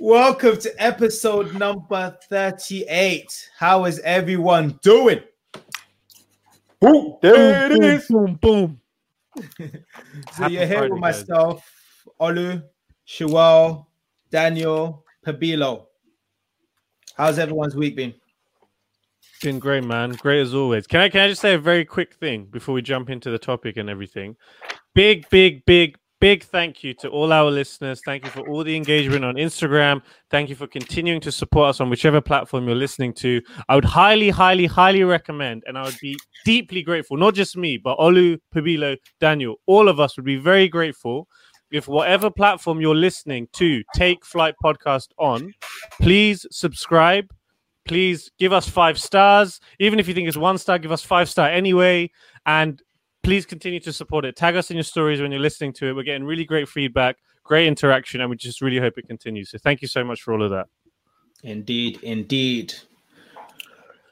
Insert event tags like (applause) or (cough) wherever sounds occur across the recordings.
Welcome to episode number 38. How is everyone doing? Boom, there it is. Boom, boom. (laughs) so you're here Friday, with myself, guys. Olu, Shawal, Daniel, Pabilo. How's everyone's week been? Been great, man. Great as always. Can I can I just say a very quick thing before we jump into the topic and everything? Big, big, big, big thank you to all our listeners. Thank you for all the engagement on Instagram. Thank you for continuing to support us on whichever platform you're listening to. I would highly, highly, highly recommend, and I would be deeply grateful, not just me, but Olu, Pabilo, Daniel, all of us would be very grateful if whatever platform you're listening to Take Flight Podcast on, please subscribe. Please give us five stars. Even if you think it's one star, give us five star anyway. And please continue to support it. Tag us in your stories when you're listening to it. We're getting really great feedback, great interaction, and we just really hope it continues. So thank you so much for all of that. Indeed, indeed.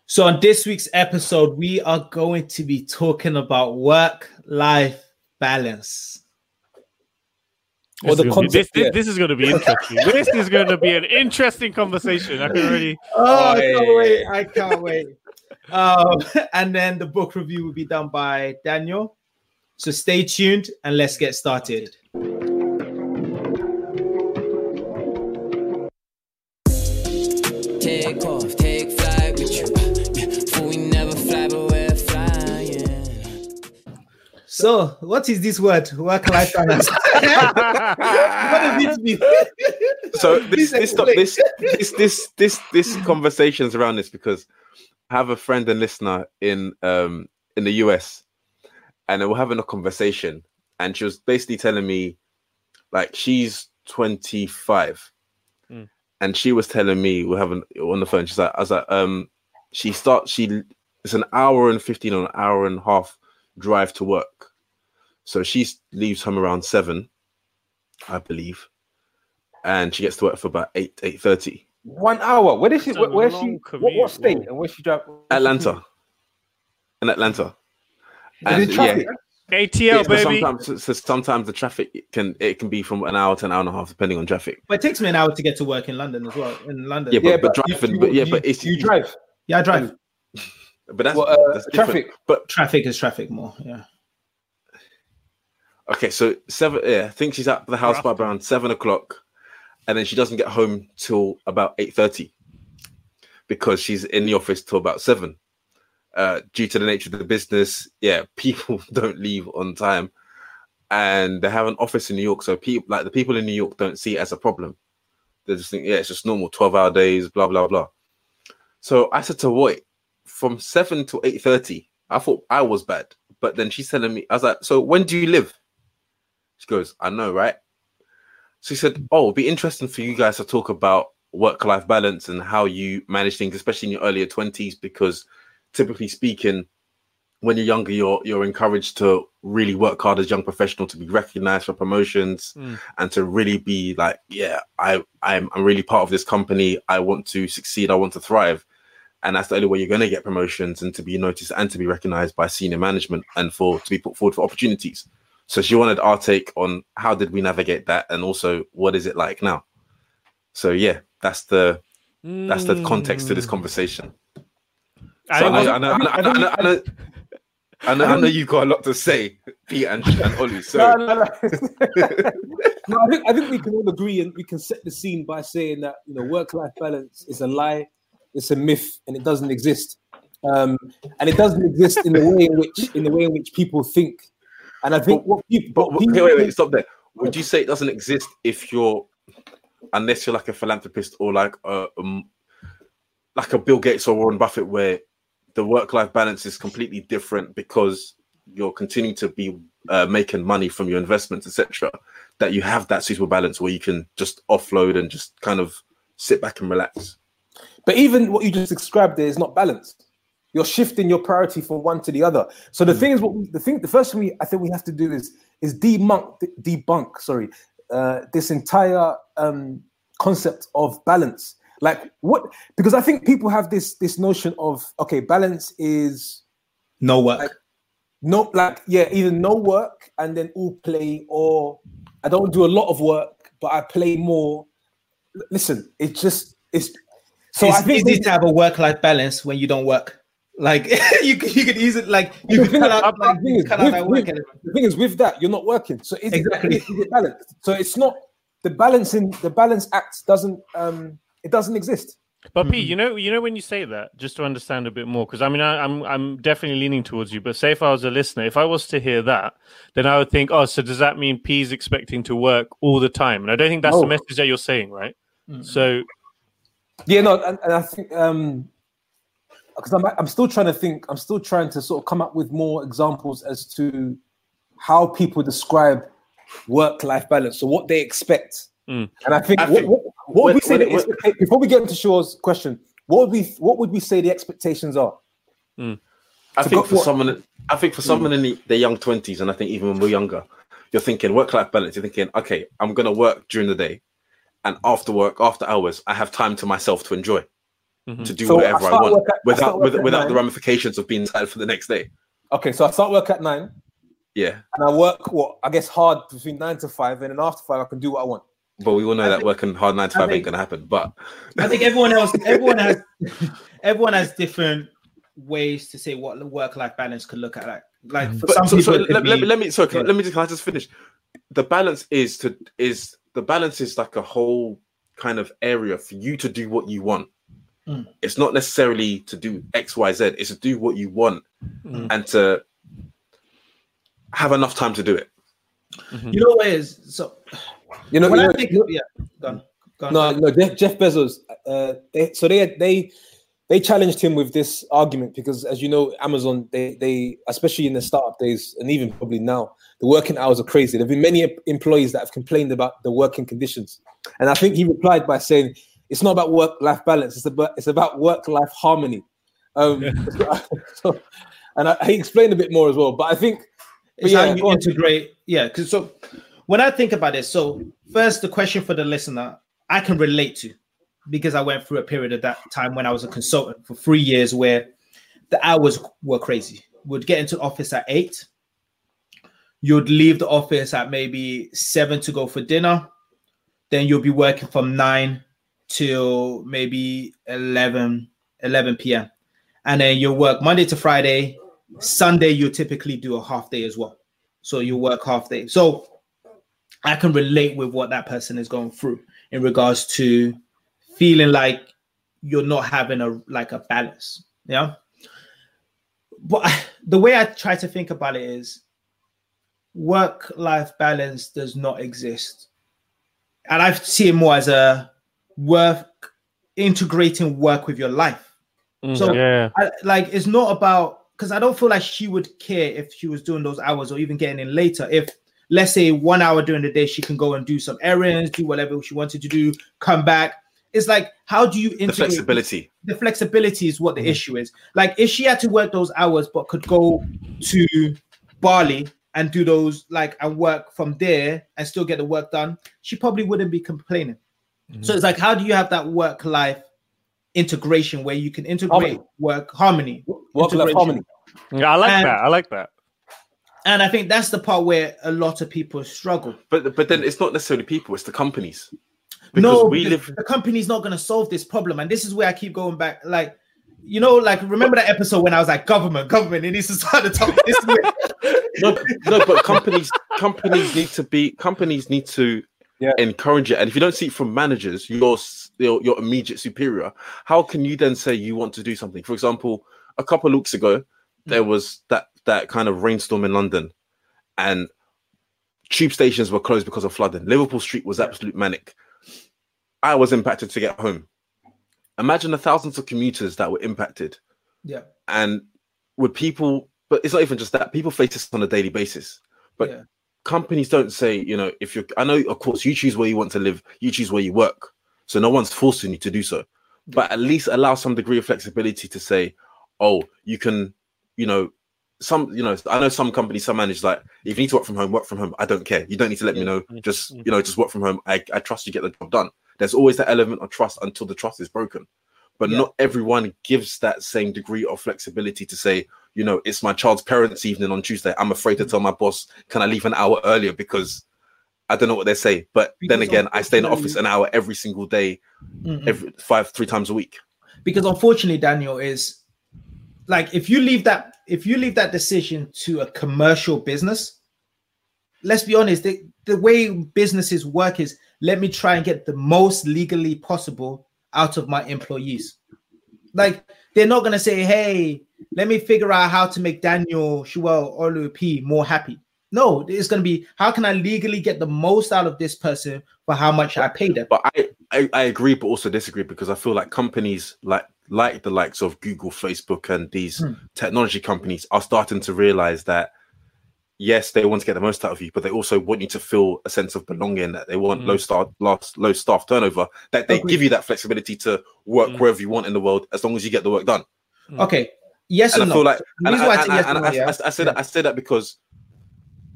So on this week's episode, we are going to be talking about work-life balance. Or the concept. Be, this, this, this, is going to be interesting. this is going to be an interesting conversation. I can already. (laughs) Oh, I can't wait! I can't wait. Um, (laughs) and then the book review will be done by Daniel. So stay tuned and let's get started. Take off, take flight with you. We never fly, but we're flying. So, what is this word? Work life balance. what does it mean? so (laughs) this this, this this this this this conversations around this because I have a friend and listener in um in the US, and we're having a conversation, and she was basically telling me, like she's 25, mm. and she was telling me we're having on the phone. She's like, I was like, um, she starts she it's an hour and 15 or an hour and a half drive to work, so she leaves home around seven, I believe, and she gets to work for about eight eight thirty. One hour. Where is she? Where, where's she? What, what, state? And where she drive? Atlanta. In Atlanta. And yeah. ATL, yeah, baby. Sometimes, so sometimes the traffic can it can be from an hour to an hour and a half, depending on traffic. But it takes me an hour to get to work in London as well. In London, yeah, but, yeah, but, but driving, you, but yeah, you, but it's you drive. Yeah, I drive. (laughs) But that's, well, uh, that's traffic. But traffic is traffic more. Yeah. Okay, so seven. Yeah, I think she's at the house by around seven o'clock and then she doesn't get home till about eight thirty because she's in the office till about seven. Uh, due to the nature of the business, yeah, (laughs) people don't leave on time, and they have an office in New York, so people like the people in New York don't see it as a problem. They just think, yeah, it's just normal, twelve hour days, blah blah blah. So I said to Roy, from seven to eight thirty, I thought I was bad, but then she's telling me, I was like, so when do you live? She goes, I know, right? So he said, "Oh, it'd be interesting for you guys to talk about work-life balance and how you manage things, especially in your earlier twenties, because typically speaking, when you're younger, you're you're encouraged to really work hard as young professional to be recognized for promotions mm. and to really be like, yeah, I I'm I'm really part of this company. I want to succeed. I want to thrive." And that's the only way you're going to get promotions and to be noticed and to be recognized by senior management and for to be put forward for opportunities. So she wanted our take on how did we navigate that, and also what is it like now. So yeah, that's the mm. that's the context to this conversation. So I, I, know, I, know, I, know, I, know, I, know, I know, I know you've got a lot to say, Pete and, and Ollie. So no, no, no. (laughs) no, I think I think we can all agree and we can set the scene by saying that you know work-life balance is a lie, it's a myth, and it doesn't exist. Um, and it doesn't exist in the way in which in the way in which people think and I think but, what people, but, people wait, wait, wait, stop there. Would you say it doesn't exist if you're, unless you're like a philanthropist or like a, um, like a Bill Gates or Warren Buffett, where the work-life balance is completely different because you're continuing to be uh, making money from your investments, etc. That you have that suitable balance where you can just offload and just kind of sit back and relax. But even what you just described there is not balanced you're shifting your priority from one to the other. So the mm. thing is, what we, the thing, the first thing we I think we have to do is is debunk debunk sorry uh, this entire um, concept of balance. Like what? Because I think people have this this notion of okay, balance is no work. Like, no, like yeah, either no work and then all play, or I don't do a lot of work, but I play more. listen, it just it's so it's I think easy to have a work-life balance when you don't work. Like (laughs) you could, you could use it like you could cut out, like, thing is, out with- that with- work element. the thing is with that you're not working. So is Exactly. it, is it balanced? So it's not the balancing the balance act doesn't um it doesn't exist. But P, you know, you know when you say that, just to understand a bit more, because I mean, I, I'm I'm definitely leaning towards you. But say if I was a listener, if I was to hear that, then I would think, oh, so does that mean P's expecting to work all the time? And I don't think that's the message that you're saying, right? Mm. So Yeah, no, and, and I think um because I'm I'm still trying to think, I'm still trying to sort of come up with more examples as to how people describe work-life balance, so what they expect. Mm. And I think, I what, think what, what would when- we say when the when- before we get into Shaw's question? What would we what would we say the expectations are? I think go- for what- someone, I think for someone in the, their young twenties, and I think even when we're younger, you're thinking work-life balance. You're thinking, okay, I'm gonna work during the day, and after work, after hours, I have time to myself to enjoy, Mhm. to do So whatever I, start want, at- without start with, at without the ramifications of being tired for the next day. Okay, so I start work at nine, Yeah, and I work what I guess hard between nine to five, and then after five I can do what I want. But we all know I that think- working hard nine to I five ain't gonna happen. But I think everyone else, (laughs) everyone has, everyone has different ways to say what the work-life balance could look at. Like, like for But some so, people, so let, let, be- me- let me so yeah. let me just can I just finish? The balance is to is the balance is like a whole kind of area for you to do what you want. Mm. It's not necessarily to do X, Y, Z. It's to do what you want Mm. and to have enough time to do it. you know what it is. So You know, when you I know- think, you yeah, go on, go. No, no, Jeff, Jeff Bezos. Uh, they, so they they they challenged him with this argument because, as you know, Amazon they they especially in the startup days and even probably now, the working hours are crazy. There've been many employees that have complained about the working conditions, and I think he replied by saying, "It's not about work life balance. It's about it's about work life harmony." Um, (laughs) so, and I, he explained a bit more as well. But I think It's yeah, how you integrate. Yeah, because so when I think about it, so first the question for the listener, I can relate to because I went through a period of that time when I was a consultant for three years where the hours were crazy. Would get into office at eight. You'd leave the office at maybe seven to go for dinner. Then you'll be working from nine till maybe 11, 11 p.m. And then you'll work Monday to Friday, Sunday you typically do a half day as well. So you work half day. So I can relate with what that person is going through in regards to feeling like you're not having a like a balance. Yeah. But the way I try to think about it is work-life balance does not exist. And I see it more as a work integrating work with your life. Mm, So- yeah, I, like it's not about because I don't feel like she would care if she was doing those hours or even getting in later. If let's say one hour during the day she can go and do some errands, do whatever she wanted to do, come back. It's like how do you integrate The integrate flexibility. the flexibility is what Mm-hmm. the issue is. Like if she had to work those hours but could go to Bali and do those like and work from there and still get the work done, she probably wouldn't be complaining. Mm-hmm. So it's like how do you have that work life integration where you can integrate Harmony. work harmony? work life harmony. yeah, I like And- that. I like that. And I think that's the part where a lot of people struggle. But but then it's not necessarily people, it's the companies. Because no, we the, live the company's not going to solve this problem, and this is where I keep going back. Like, you know, like remember that episode when I was like, government, government, it needs to start the top. This is (laughs) no, no, but companies companies need to be companies need to Yeah. encourage it. And if you don't see it from managers, your, your your immediate superior, how can you then say you want to do something? For example, a couple of weeks ago, there mm. was that that kind of rainstorm in London, and tube stations were closed because of flooding. Liverpool Street was absolute manic. I was impacted to get home. Imagine the thousands of commuters that were impacted yeah, and would people but it's not even just that people face this on a daily basis but Yeah. companies don't say you know if you're i know of course you choose where you want to live you choose where you work so no one's forcing you to do so but at least allow some degree of flexibility to say oh you can you know some you know i know some companies some managers like if you need to work from home work from home i don't care you don't need to let me know Mm. just Mm. you know just work from home i, I trust you get the job done there's always that element of trust until the trust is broken but Yeah. not everyone gives that same degree of flexibility to say you know it's my child's parents evening on tuesday i'm afraid to tell my boss can i leave an hour earlier because I don't know what they say, but then again, I stay in the office an hour every single day, Mm-mm. every five, three times a week. because unfortunately daniel is like if you leave that if you leave that decision to a commercial business let's be honest the, the way businesses work is let me try and get the most legally possible out of my employees. Like they're not going to say hey let me figure out how to make daniel shuel olup more happy. No it's going to be how can i legally get the most out of this person for how much i pay them? But I, I, I agree, but also disagree because I feel like companies like like the likes of Google, Facebook, and these Hmm. technology companies are starting to realize that yes, they want to get the most out of you, but they also want you to feel a sense of belonging. That they want Mm. low staff, last low staff turnover. That they Agreed. give you that flexibility to work Mm. wherever you want in the world as long as you get the work done. okay yes and or I no feel like, and, I, why I I, yes and or I, yeah? I, I say that I say that because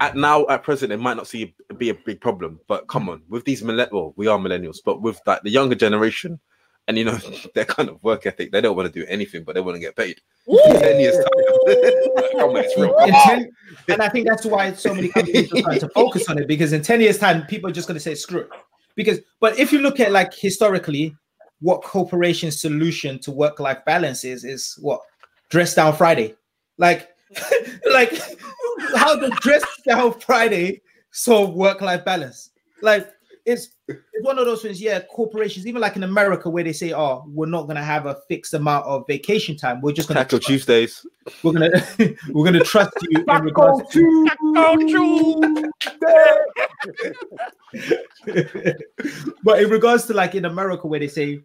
at now at present it might not see be a big problem, but come on, with these millenn well, we are millennials, but with like the younger generation, and you know (laughs) their kind of work ethic, they don't want to do anything, but they want to get paid. (laughs) Ten years time. come on, it's real. in 10 (laughs) and I think that's why so many companies are trying to focus on it because in 10 years' time, people are just going to say screw it. Because, but if you look at like historically, what corporation solution to work-life balance is is what dress down Friday, like, like how the dress down Friday solve work-life balance? Like, it's it's one of those things. Yeah, corporations, even like in America, where they say, "Oh, we're not going to have a fixed amount of vacation time. We're just going to Tackle to Tuesdays. we're gonna (laughs) we're gonna trust you in regards to but in regards to like in America where they say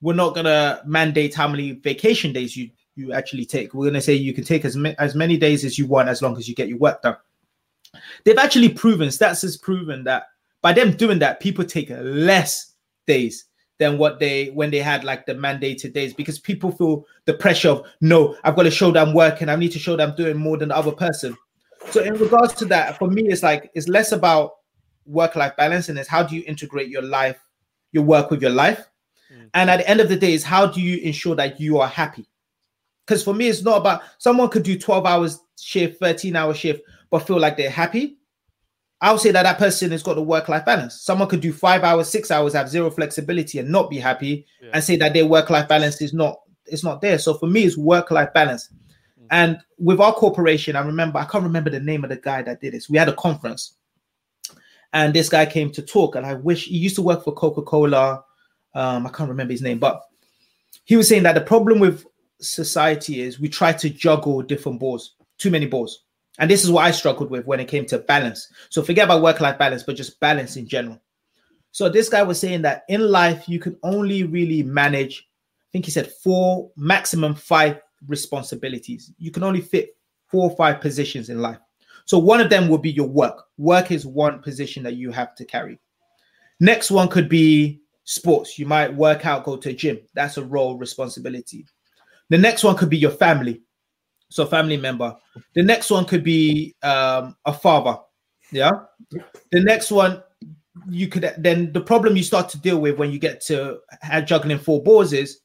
we're not gonna mandate how many vacation days you you actually take. We're gonna say you can take as ma- as many days as you want as long as you get your work done. They've actually proven stats has proven that by them doing that, people take less days than what they when they had like the mandated days because people feel the pressure of no, I've got to show that I'm working, I need to show that I'm doing more than the other person. So in regards to that, for me, it's like it's less about work-life balance and it's how do you integrate your life, your work with your life. Mm. And at the end of the day, is how do you ensure that you are happy? Because for me, it's not about someone could do 12 hours shift, 13 hour shift, but feel like they're happy. I would say that that person has got a work-life balance. Someone could do five hours, six hours, have zero flexibility, and not be happy, Yeah. and say that their work-life balance is not it's not there. So for me, it's work-life balance. And with our corporation, I remember I can't remember the name of the guy that did this. We had a conference, and this guy came to talk. And I wish he used to work for Coca Cola. Um, I can't remember his name, but he was saying that the problem with society is we try to juggle different balls, too many balls. And this is what I struggled with when it came to balance. So forget about work life balance, but just balance in general. So this guy was saying that in life, you can only really manage, I think he said four, maximum five responsibilities. You can only fit four or five positions in life. So one of them will be your work. Work is one position that you have to carry. Next one could be sports. You might work out, go to a gym. That's a role responsibility. The next one could be your family. So family member. The next one could be um, a father. Yeah. The next one you could then the problem you start to deal with when you get to juggling four balls is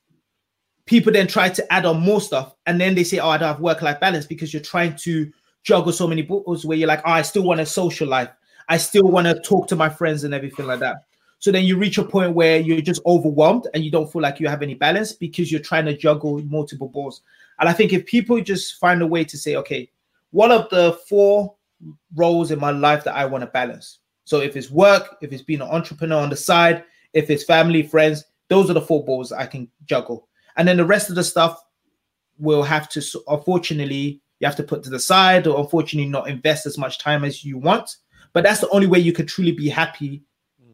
people then try to add on more stuff and then they say oh i don't have work-life balance because you're trying to juggle so many balls where you're like oh, i still want a social life i still want to talk to my friends and everything like that so then you reach a point where you're just overwhelmed and you don't feel like you have any balance because you're trying to juggle multiple balls and i think if people just find a way to say okay what of the four roles in my life that i want to balance. So if it's work if it's being an entrepreneur on the side if it's family friends those are the four balls i can juggle. And then the rest of the stuff will have to unfortunately you have to put to the side or unfortunately not invest as much time as you want. But that's the only way you could truly be happy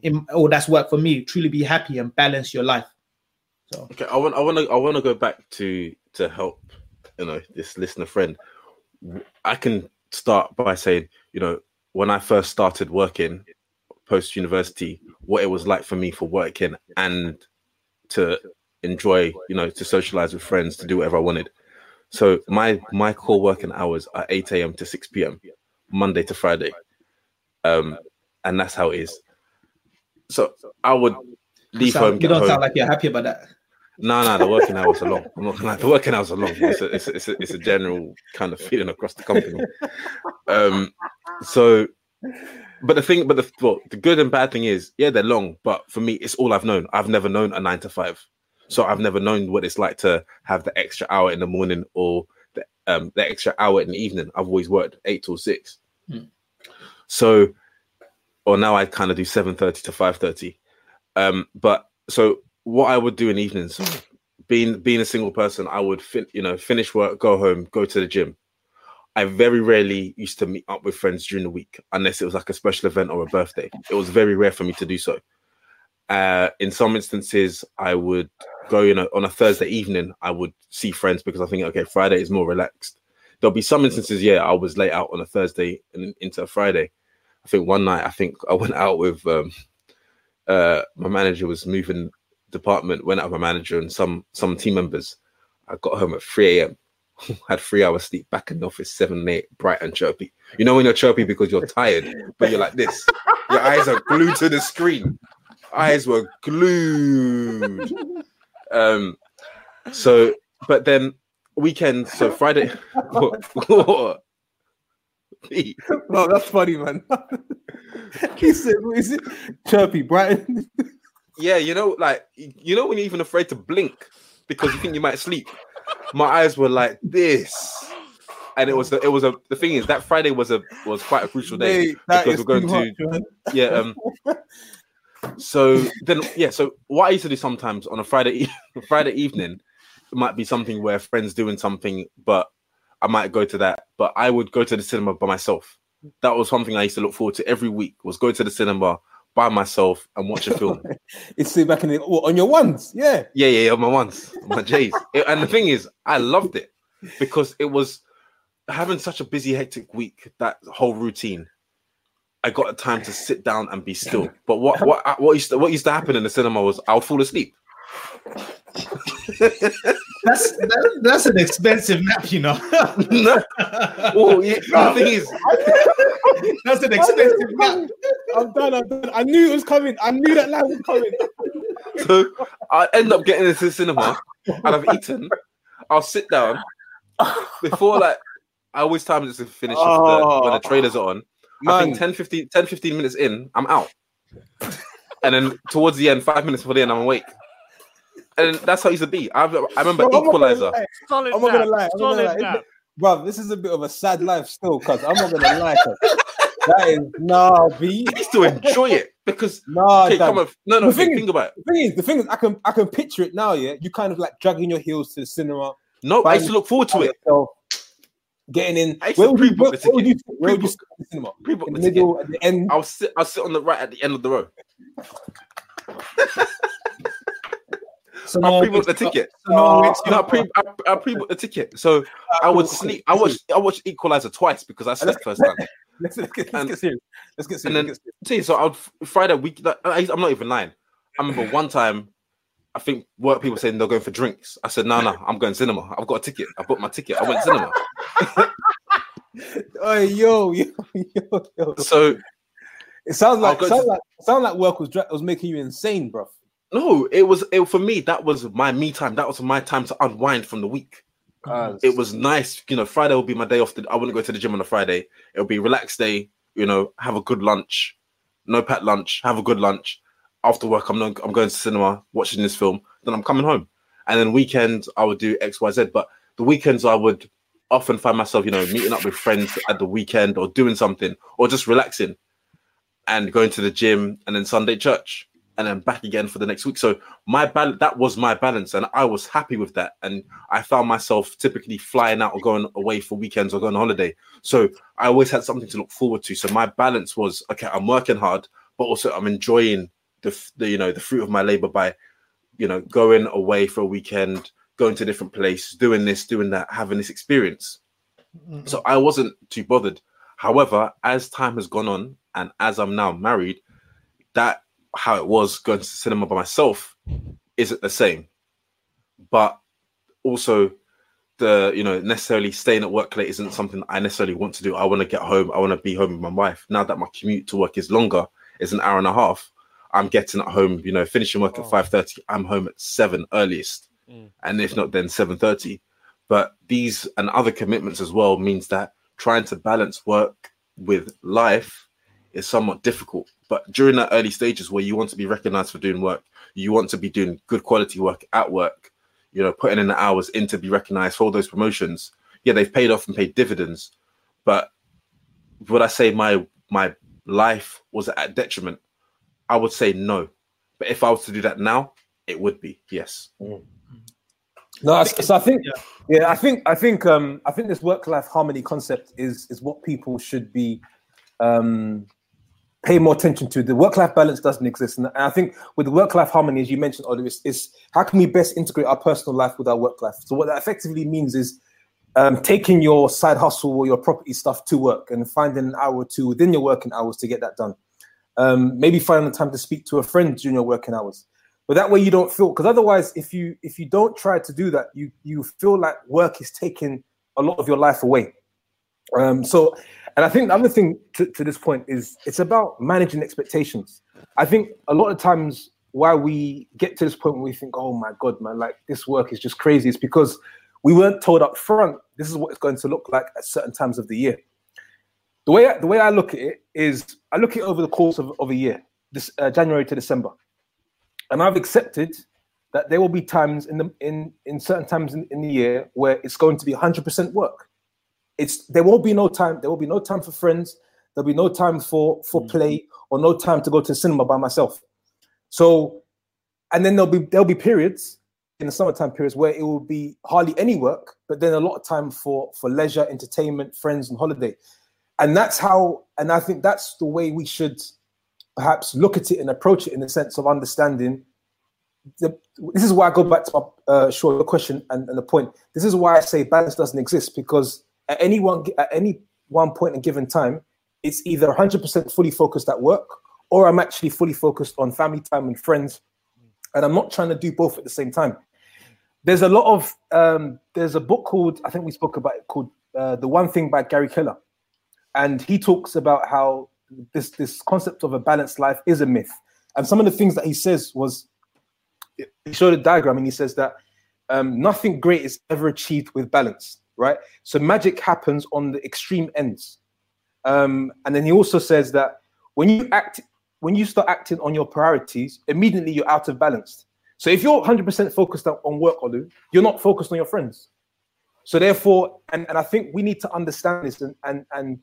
in mm. or that's work for me truly be happy and balance your life. So Okay, I want, I want to, I want to go back to to help, you know, this listener friend. I can start by saying, you know, when I first started working post university, what it was like for me for working and to enjoy, you know, to socialize with friends, to do whatever I wanted. So my my core working hours are eight a.m. to six p.m. Monday to Friday, um, and that's how it is. So I would leave sound- home, you don't home. sound like you're happy about that No, no, the working hours are long. I'm not gonna lie, the working hours are long. It's a, it's a, it's a, it's a general kind of feeling across the company. Um, so But the thing, but the well, the good and bad thing is, yeah, they're long. But for me, it's all I've known. I've never known a nine to five, so I've never known what it's like to have the extra hour in the morning or the um the extra hour in the evening. I've always worked eight till six, Hmm. so or now I kind of do seven thirty to five thirty. Um, but so what I would do in evenings, being being a single person, I would fin- you know finish work, go home, go to the gym. I very rarely used to meet up with friends during the week unless it was like a special event or a birthday. It was very rare for me to do so. Uh, in some instances, I would go you know on a Thursday evening. I would see friends because I think okay, Friday is more relaxed. There'll be some instances, yeah, I was late out on a Thursday and into a Friday. I think one night, I think I went out with um, uh, my manager was moving department. Went out with my manager and some some team members. I got home at three a.m. (laughs) had three hours sleep back in the office, seven, eight, bright and chirpy. You know when you're chirpy because you're tired, but you're like this. Your eyes are glued to the screen. Eyes were glued. Um, so, but then weekend, so Friday. (laughs) No, that's funny, man. (laughs) he said, "What is it? Chirpy, Brighton." Yeah, you know, like you know when you're even afraid to blink because you think you might sleep. My eyes were like this, and it was the, it was a the thing is that Friday was a was quite a crucial day Mate, because we're going to yeah um so then yeah so what i used to do sometimes on a friday e- (laughs) friday evening it might be something where friends doing something but i might go to that but i would go to the cinema by myself. That was something i used to look forward to every week was go to the cinema by myself and watch a film (laughs) It's sit back in the on your ones, yeah. yeah yeah, yeah on my ones on my j's (laughs) It- and the thing is i loved it because it was having such a busy hectic week that whole routine I got a time to sit down and be still. (laughs) But what what what used to, what used to happen in the cinema was I would fall asleep. That's that, that's an expensive nap, you know. no, (laughs) well, yeah, the uh, thing is, (laughs) that's an expensive nap. I'm done. I'm done. I knew it was coming. I knew that line was coming. so I end up getting into the cinema and I've eaten. I'll sit down before like I always time it to finish off the, oh. when the trailers are on. I think Man. 10, 15, 10, 15 minutes in, I'm out. And then towards the end, five minutes before the end, I'm awake. And that's how it used to be. I, I remember Bro, I'm not gonna Equalizer. I'm not gonna nap, lie. I'm not gonna lie. Bro, this is a bit of a sad life still, cuz I'm not gonna lie. cuz. That is nah, B. I used to enjoy it because Nah, okay, come on. No, no, The thing think, is- about it. The thing is, the thing is, I can I can picture it now. Yeah, you kind of like dragging your heels to the cinema, No, I used to look forward to it. yourself, getting in. I used Where would you, pre-book where, where would you, where would you Pre-book- sit in the cinema? Pre-book In the the middle, at the end. I'll sit. I'll sit on the right at the end of the row. (laughs) So no one pre-book the wakes you up- ticket. no you No, I pre I, I pre-booked the ticket. So ah, I would sleep. I watched I watched Equalizer twice because I slept first time. (laughs) Let's, let's, get, let's get serious. Let's get serious. and then- let's get serious. See, so I would Friday week. like, I, I'm not even lying. I remember one time. I think work people saying they're going for drinks. I said, no, no, I'm going cinema. I've got a ticket. I booked my ticket. I went cinema. (laughs) Oh, yo, yo, yo, yo. So It sounds like sounds to- like like work was dra- was making you insane, bro. No, it was it for me. That was my me time. That was my time to unwind from the week. it was nice. You know, Friday will be my day off. The, I wouldn't go to the gym on a Friday. It'll be a relaxed day. You know, have a good lunch, no pet lunch. Have a good lunch. After work, I'm not, I'm going to cinema, watching this film. Then I'm coming home, and then weekend I would do X, Y, Z. But the weekends I would often find myself, you know, meeting up with friends at the weekend or doing something or just relaxing, and going to the gym, and then Sunday church, and then back again for the next week. So my balance that was my balance, and I was happy with that. And I found myself typically flying out or going away for weekends or going on holiday. So I always had something to look forward to. So my balance was okay. I'm working hard, but also I'm enjoying the, the you know the fruit of my labor by you know going away for a weekend, going to different place, doing this, doing that, having this experience. Mm-hmm. So I wasn't too bothered. However, as time has gone on, and as I'm now married, that how it was going to the cinema by myself isn't the same. But also, the you know necessarily staying at work late isn't something I necessarily want to do. I want to get home. I want to be home with my wife. Now that my commute to work is longer, it's an hour and a half. I'm getting at home. You know, finishing work Oh. at five thirty. I'm home at seven earliest, Mm. and if not, then seven thirty. But these and other commitments as well means that trying to balance work with life is somewhat difficult. But during that early stages where you want to be recognized for doing work, you want to be doing good quality work at work, you know, putting in the hours in to be recognized for those promotions. Yeah, they've paid off and paid dividends. But would I say my my life was at detriment? I would say no. But if I was to do that now, it would be yes. Mm. No, so I think yeah. yeah, I think I think um I think this work life harmony concept is is what people should be um pay more attention to. The work life balance doesn't exist, and I think with the work life harmony, as you mentioned, Oliver, is, is how can we best integrate our personal life with our work life? So what that effectively means is um, taking your side hustle or your property stuff to work and finding an hour or two within your working hours to get that done. Um, maybe finding the time to speak to a friend during your working hours. But that way you don't feel because otherwise, if you if you don't try to do that, you you feel like work is taking a lot of your life away. Um, so, and I think the other thing to, to this point is it's about managing expectations. I think a lot of times why we get to this point where we think, oh my god, man, like this work is just crazy, is because we weren't told up front this is what it's going to look like at certain times of the year. The way I, the way I look at it is I look at it over the course of, of a year, this uh, January to December, and I've accepted that there will be times in the in in certain times in, in the year where it's going to be 100% work. It's there won't be no time. There will be no time for friends. There'll be no time for for mm. play or no time to go to the cinema by myself. So, and then there'll be there'll be periods in the summertime periods where it will be hardly any work, but then a lot of time for for leisure, entertainment, friends, and holiday. And that's how, and I think that's the way we should perhaps look at it and approach it in the sense of understanding. The, this is why I go back to my uh, short question and, and the point. This is why I say balance doesn't exist because at any one at any one point in given time, it's either 100% fully focused at work or I'm actually fully focused on family time and friends, and I'm not trying to do both at the same time. There's a lot of um, there's a book called I think we spoke about it called uh, the one thing by Gary Keller, and he talks about how this this concept of a balanced life is a myth. And some of the things that he says was he showed a diagram and he says that um, nothing great is ever achieved with balance, right? So magic happens on the extreme ends. Um, and then he also says that when you act, when you start acting on your priorities, immediately you're out of balance. So if you're 100% focused on work, Olu, you're not focused on your friends. So therefore, and, and I think we need to understand this and, and and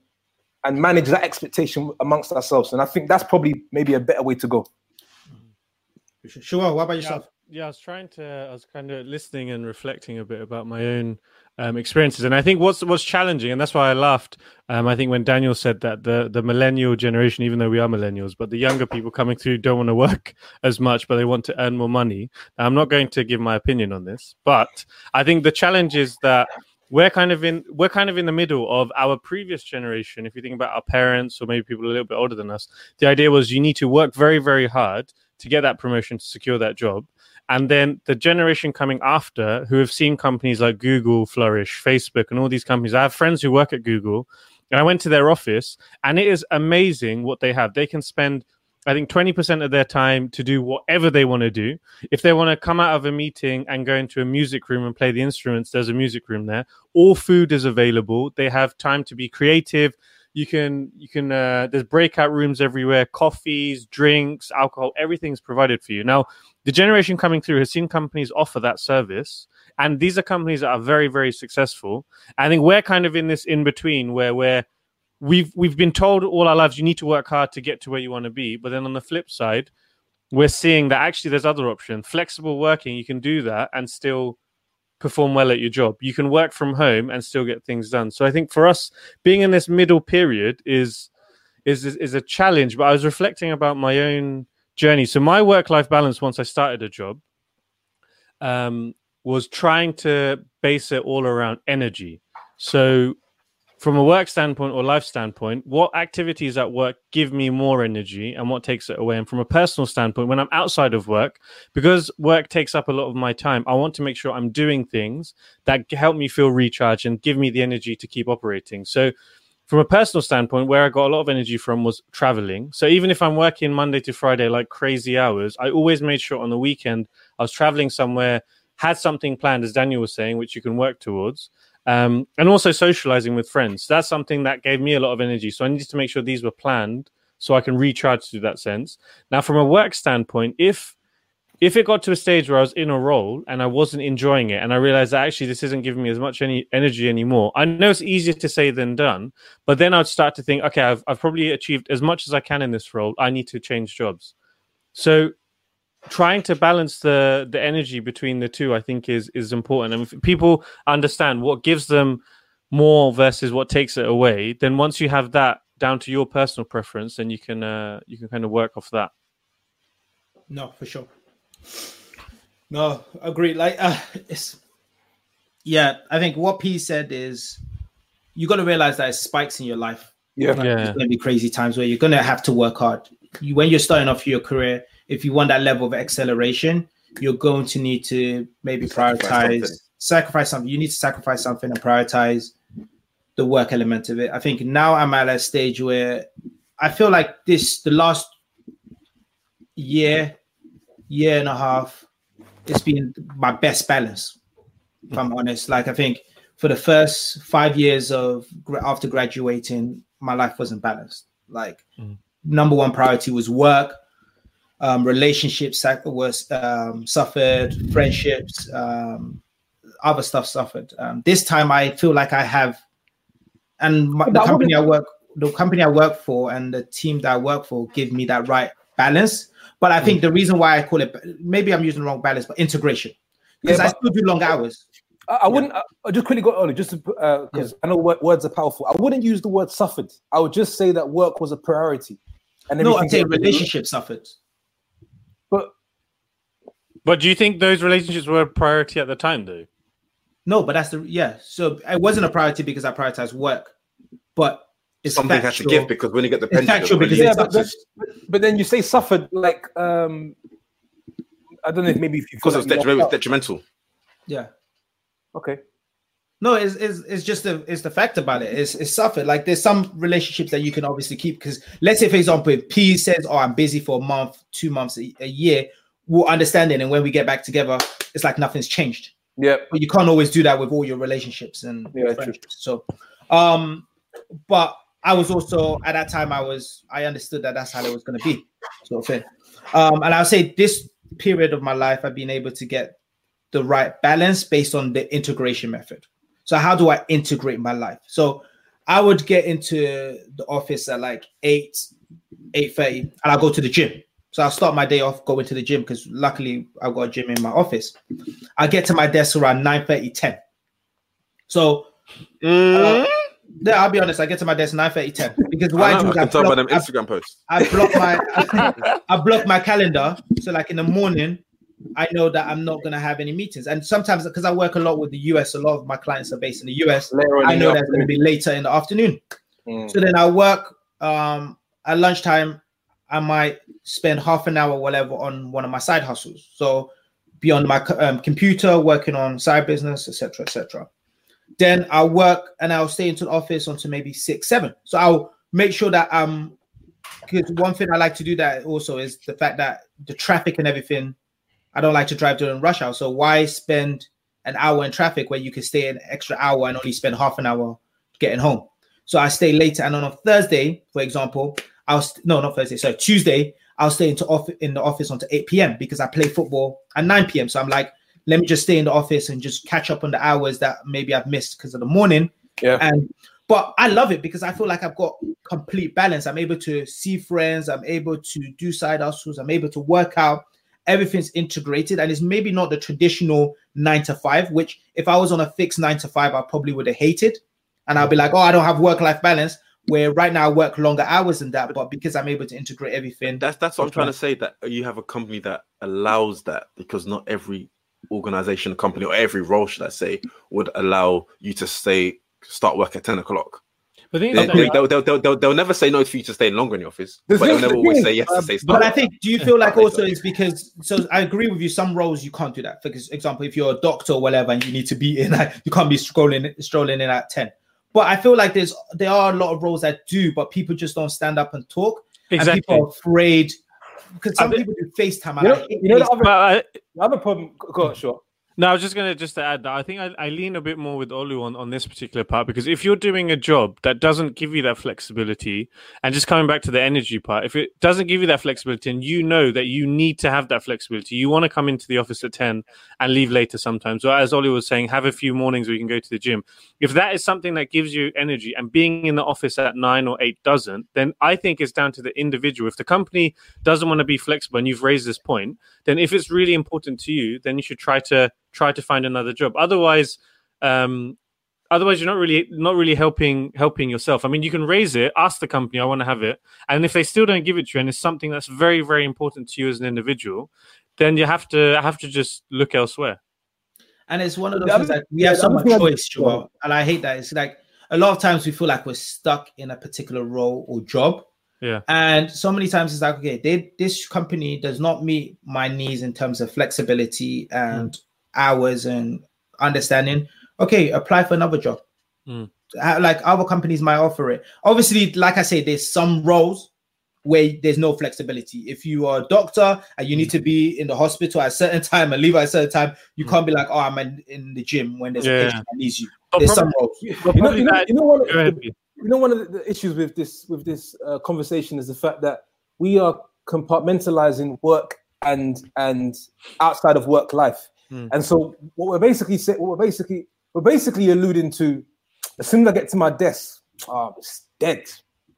and manage that expectation amongst ourselves. And I think that's probably maybe a better way to go. Sure. What about yourself? Yeah, I was trying to. I was kind of listening and reflecting a bit about my own um, experiences. And I think what's what's challenging, and that's why I laughed. Um, I think when Daniel said that the the millennial generation, even though we are millennials, but the younger people coming through don't want to work (laughs) as much, but they want to earn more money. I'm not going to give my opinion on this, but I think the challenge is that we're kind of in we're kind of in the middle of our previous generation. If you think about our parents or maybe people a little bit older than us, the idea was you need to work very very hard to get that promotion to secure that job and then the generation coming after who have seen companies like Google flourish, Facebook, and all these companies. I have friends who work at Google, and I went to their office, and it is amazing what they have. They can spend, I think, 20% of their time to do whatever they want to do. If they want to come out of a meeting and go into a music room and play the instruments, there's a music room there. All food is available. They have time to be creative you can you can uh, there's breakout rooms everywhere coffees drinks alcohol everything's provided for you now the generation coming through has seen companies offer that service and these are companies that are very very successful i think we're kind of in this in between where we're we've we've been told all our lives you need to work hard to get to where you want to be but then on the flip side we're seeing that actually there's other options flexible working you can do that and still perform well at your job. You can work from home and still get things done. So I think for us, being in this middle period is is is a challenge. But I was reflecting about my own journey. So my work life balance once I started a job um, was trying to base it all around energy. So from a work standpoint or life standpoint, what activities at work give me more energy and what takes it away? And from a personal standpoint, when I'm outside of work, because work takes up a lot of my time, I want to make sure I'm doing things that help me feel recharged and give me the energy to keep operating. So, from a personal standpoint, where I got a lot of energy from was traveling. So, even if I'm working Monday to Friday like crazy hours, I always made sure on the weekend I was traveling somewhere, had something planned, as Daniel was saying, which you can work towards um, and also socializing with friends. That's something that gave me a lot of energy. So I needed to make sure these were planned so I can recharge to that sense. Now, from a work standpoint, if if it got to a stage where I was in a role and I wasn't enjoying it, and I realized that actually this isn't giving me as much any energy anymore, I know it's easier to say than done. But then I'd start to think, okay, I've, I've probably achieved as much as I can in this role. I need to change jobs. So trying to balance the the energy between the two, I think, is is important. And if people understand what gives them more versus what takes it away, then once you have that down to your personal preference, then you can uh, you can kind of work off that. No, for sure. No, agree. Like, uh, it's yeah. I think what P said is you got to realize that it spikes in your life. Yeah, Like, Yeah. There's going to be crazy times where you're going to have to work hard. You, when you're starting off your career, if you want that level of acceleration, you're going to need to maybe Sacrifice prioritize, something. sacrifice something. You need to sacrifice something and prioritize the work element of it. I think now I'm at a stage where I feel like this, the last year, year and a half, it's been my best balance. If I'm honest, like I think for the first five years of after graduating, my life wasn't balanced. Like Mm. number one priority was work. Um, relationships was um, suffered, friendships, um, other stuff suffered. Um, this time, I feel like I have, and my, the company I work, the company I work for, and the team that I work for give me that right balance. But I think mm. the reason why I call it, maybe I'm using the wrong balance, but integration, because Yeah, I still do long hours. I, I wouldn't. I, I just quickly got on oh, just because uh, mm. I know words are powerful. I wouldn't use the word suffered. I would just say that work was a priority. And No, I'm everything saying else- relationship suffered. But But do you think those relationships were a priority at the time, though? No, but that's the yeah. So it wasn't a priority because I prioritized work, but it's Something has to factual. give because when you get the It's pension, factual because yeah, but, suffered. but, but then you say suffered like um I don't know if maybe if you because it's like you detri- lost out. detrimental. yeah. Okay. No, it's, it's it's just the it's the fact about it. It's it's suffered. Like there's some relationships that you can obviously keep because let's say for example, if P says, "Oh, I'm busy for a month, two months, a, a year," we'll understand it, and when we get back together, it's like nothing's changed. Yeah. But you can't always do that with all your relationships and Yeah, true. So, um, but I was also at that time I was I understood that that's how it was going to be, sort of thing. Um, and I'll say this period of my life I've been able to get the right balance based on the integration method. So how do I integrate my life? So I would get into the office at like eight, eight thirty, and I'll go to the gym. So I'll start my day off going to the gym because luckily I've got a gym in my office. I get to my desk around 9 10. So Mm, uh, yeah, I'll be honest, I get to my desk 9 10 because I, what I, know, do I is I can tell by block, them I, Instagram posts. I block my (laughs) I block my calendar. So like in the morning, I know that I'm not gonna have any meetings. And sometimes because I work a lot with the US, a lot of my clients are based in the US. Later I know the that's gonna be later in the afternoon. Mm. So then I work um at lunchtime. I might spend half an hour, whatever, on one of my side hustles. So be on my um, computer, working on side business, etc., etc. Then I'll work and I'll stay into the office until maybe six, seven. So I'll make sure that um because one thing I like to do that also is the fact that the traffic and everything. I don't like to drive during rush hour. So why spend an hour in traffic where you can stay an extra hour and only spend half an hour getting home? So I stay later. And on a Thursday, for example, I'll st- no, not Thursday, sorry, Tuesday, I'll stay into off- in the office until 8 p.m. because I play football at 9 p.m. So I'm like, let me just stay in the office and just catch up on the hours that maybe I've missed because of the morning. Yeah. And but I love it because I feel like I've got complete balance. I'm able to see friends, I'm able to do side hustles, I'm able to work out. Everything's integrated, and it's maybe not the traditional nine to five, which if I was on a fixed nine to five, I probably would have hated. And I'll be like, oh, I don't have work-life balance. Where right now I work longer hours than that, but because I'm able to integrate everything, That's that's what I'm trying to say. That you have a company that allows that because not every organization, company, or every role, should I say, would allow you to stay start work at ten o'clock. But They, is, they, though, they'll, they'll, they'll, they'll, they'll never say no for you to stay longer in the office, but they'll never always say is, yes to um, stay. But Start. I think, do you feel like also it's because so I agree with you. Some roles you can't do that. For example, if you're a doctor or whatever, and you need to be in, you can't be strolling strolling in at ten. But I feel like there's there are a lot of roles that do, but people just don't stand up and talk. And exactly. people are afraid because some I think- people do FaceTime. You know, I hate you know the other, But uh, the other problem. Go on, sure. No, I was just gonna just to add that I think I, I lean a bit more with Olu on, on this particular part because if you're doing a job that doesn't give you that flexibility, and just coming back to the energy part, if it doesn't give you that flexibility, and you know that you need to have that flexibility, you want to come into the office at ten and leave later sometimes. Or as Olu was saying, have a few mornings where you can go to the gym. If that is something that gives you energy, and being in the office at nine or eight doesn't, then I think it's down to the individual. If the company doesn't want to be flexible, and you've raised this point, then if it's really important to you, then you should try to try to find another job. Otherwise, um, otherwise you're not really not really helping helping yourself. I mean, you can raise it, ask the company, I want to have it, and if they still don't give it to you, and it's something that's very very important to you as an individual, then you have to have to just look elsewhere. And it's one of those things that we have so much choice, Joel, and I hate that. It's like a lot of times we feel like we're stuck in a particular role or job. Yeah. And so many times it's like, okay, they, this company does not meet my needs in terms of flexibility and mm hours and understanding, okay, apply for another job. Mm. Like other companies might offer it. Obviously, like I say, there's some roles where there's no flexibility. If you are a doctor and you need to be in the hospital at a certain (laughs) time and leave at a certain time, you mm. can't be like, oh, I'm in, in the gym when there's yeah. a patient that needs you. But there's some roles. You know, you know, you know, one, the, you know, one of the, the, issues with this with this uh, conversation is the fact that we are compartmentalizing work and and outside of work life. Mm. And so what we're basically saying, what we're basically we're basically alluding to, as soon as I get to my desk, oh, it's dead.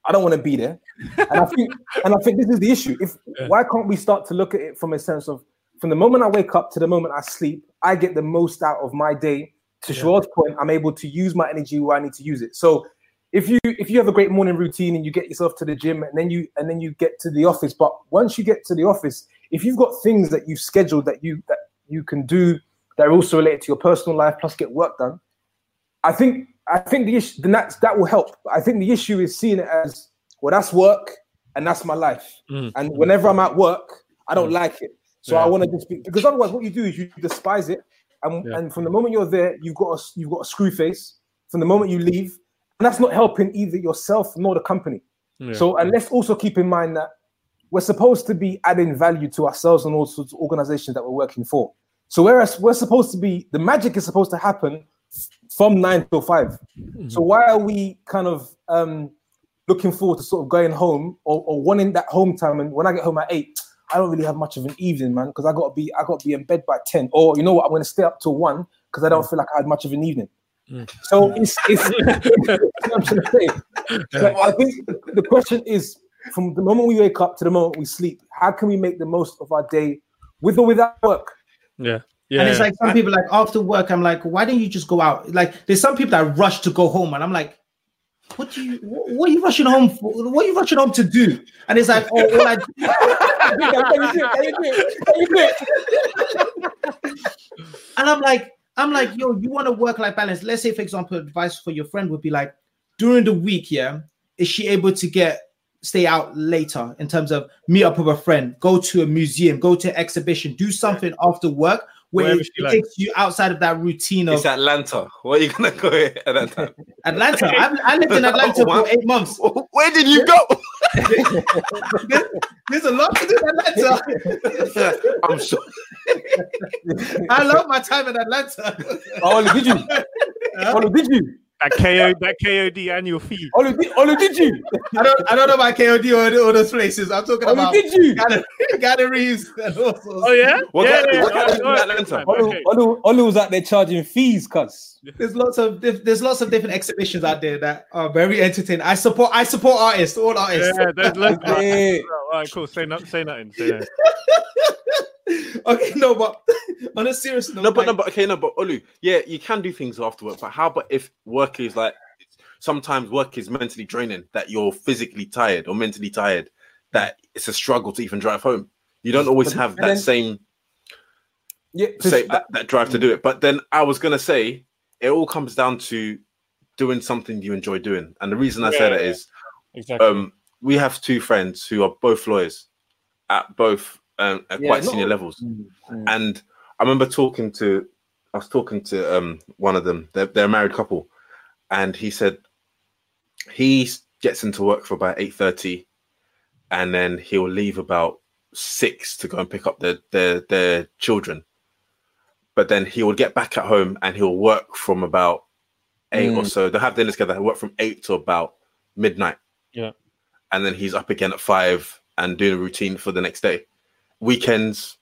I don't want to be there. And I think (laughs) and I think this is the issue. If yeah. why can't we start to look at it from a sense of from the moment I wake up to the moment I sleep, I get the most out of my day. To yeah. Point, I'm able to use my energy where I need to use it. So if you if you have a great morning routine and you get yourself to the gym and then you and then you get to the office, but once you get to the office, if you've got things that you've scheduled that you that you can do that are also related to your personal life, plus get work done. I think I think the issue then that's that will help. I think the issue is seeing it as well. That's work and that's my life. Mm. And whenever I'm at work, I don't mm. like it. So yeah. I want to just be because otherwise, what you do is you despise it. And, yeah. and from the moment you're there, you've got a, you've got a screw face. From the moment you leave, and that's not helping either yourself nor the company. Yeah. So and let's also keep in mind that we're supposed to be adding value to ourselves and also to organizations that we're working for. So whereas we're supposed to be, the magic is supposed to happen from nine till 5 mm-hmm. So why are we kind of um, looking forward to sort of going home or, or wanting that home time? And when I get home at eight, I don't really have much of an evening, man, because I got to be I got to be in bed by ten. Or you know what, I'm going to stay up till one because I don't feel like I had much of an evening. Mm. So it's, it's (laughs) I'm trying to say. (laughs) I think the question is from the moment we wake up to the moment we sleep, how can we make the most of our day with or without work? Yeah. Yeah. And it's like some people like after work, I'm like, why don't you just go out? Like there's some people that rush to go home, and I'm like, what do you what are you rushing home for? What are you rushing home to do? And it's like, oh, all I (laughs) and I'm like, I'm like, yo, you want to work life balance. Let's say, for example, advice for your friend would be like, during the week, yeah, is she able to get stay out later in terms of meet up with a friend, go to a museum, go to an exhibition, do something after work where it, it takes you outside of that routine of it's Atlanta. Where are you gonna go at that time? (laughs) Atlanta. I, I lived in Atlanta for eight months. (laughs) Where did you go? (laughs) there's, a lot to do in Atlanta. I'm sure. I love my time in Atlanta. Oh, did you? Oh, did you? That KO that KOD annual fee. Oh, did, oh, did you? I don't I don't know about KOD or, or those places. I'm talking oh, about did you? galleries and all sorts. Oh yeah, what yeah, yeah, yeah. Olu, Olu, Olu was out there charging fees, cuz. There's lots of there's lots of different exhibitions out there that are very entertaining. I support I support artists, all artists. Yeah, there's lots. (laughs) yeah. All right, cool. Say not say nothing. Say nothing. (laughs) (laughs) okay, no, but (laughs) on a serious note, no, but like, no, but okay, no, but Olu, yeah, you can do things after work, but how about if work is like sometimes work is mentally draining that you're physically tired or mentally tired that it's a struggle to even drive home. You don't always have that then, same yeah say that, that drive to do it. But then I was gonna say it all comes down to doing something you enjoy doing, and the reason I yeah, say that is exactly. um, we have two friends who are both lawyers at both um, at yeah, quite senior levels. Mm-hmm. And I remember talking to, I was talking to um, one of them. They're, they're a married couple, and he said he gets into work for about eight thirty, and then he'll leave about six to go and pick up their their their children. but then he will get back at home and he'll work from about eight or Mm. so. They'll have dinner together. He'll work from eight to about midnight. Yeah. and then he's up again at five and doing a routine for the next day. Weekends,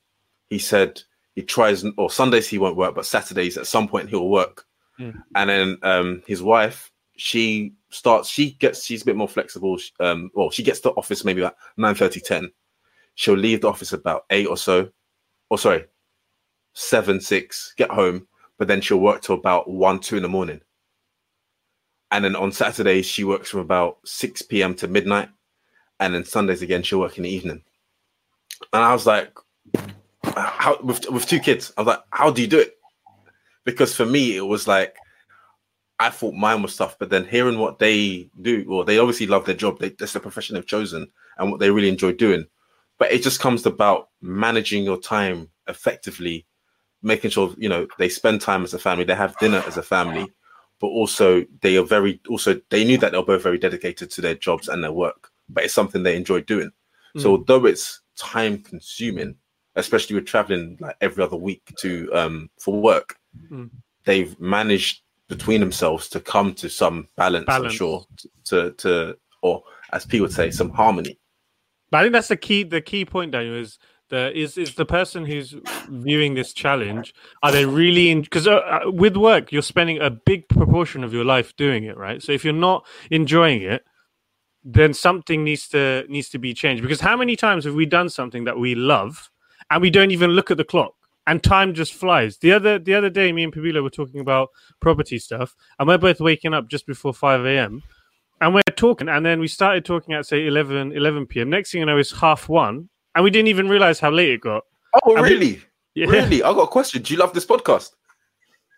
he said he tries, or Sundays he won't work, but Saturdays at some point he'll work. Mm. And then um, his wife, she starts, she gets, she's a bit more flexible. She- Um, well, she gets to the office maybe about 9 10. She'll leave the office about eight or so, or sorry, seven, six, get home, but then she'll work till about one, two in the morning. And then on Saturdays, she works from about 6 p.m. to midnight. And then Sundays again, she'll work in the evening. And I was like, how with, with two kids, I was like, how do you do it? Because for me, it was like, I thought mine was tough, but then hearing what they do, well, they obviously love their job. They, that's the profession they've chosen and what they really enjoy doing. But it just comes about managing your time effectively, making sure, you know, they spend time as a family, they have dinner as a family, but also they are very also they knew that they're both very dedicated to their jobs and their work but it's something they enjoy doing so hmm. although it's time consuming especially with traveling like every other week to um for work Mm. they've managed between themselves to come to some balance, i'm sure to to or as P would say some harmony But I think that's the key. The key point, Daniel, is the is is the person who's viewing this challenge. Are they really in? Because uh, uh, with work, you're spending a big proportion of your life doing it, right? So if you're not enjoying it, then something needs to needs to be changed. Because how many times have we done something that we love and we don't even look at the clock? And time just flies. The other the other day, me and Pabila were talking about property stuff, and we're both waking up just before five a.m and we're talking and then we started talking at say 11 11 p.m next thing you know it's half one and we didn't even realize how late it got oh mean- really (laughs) yeah really i got a question do you love this podcast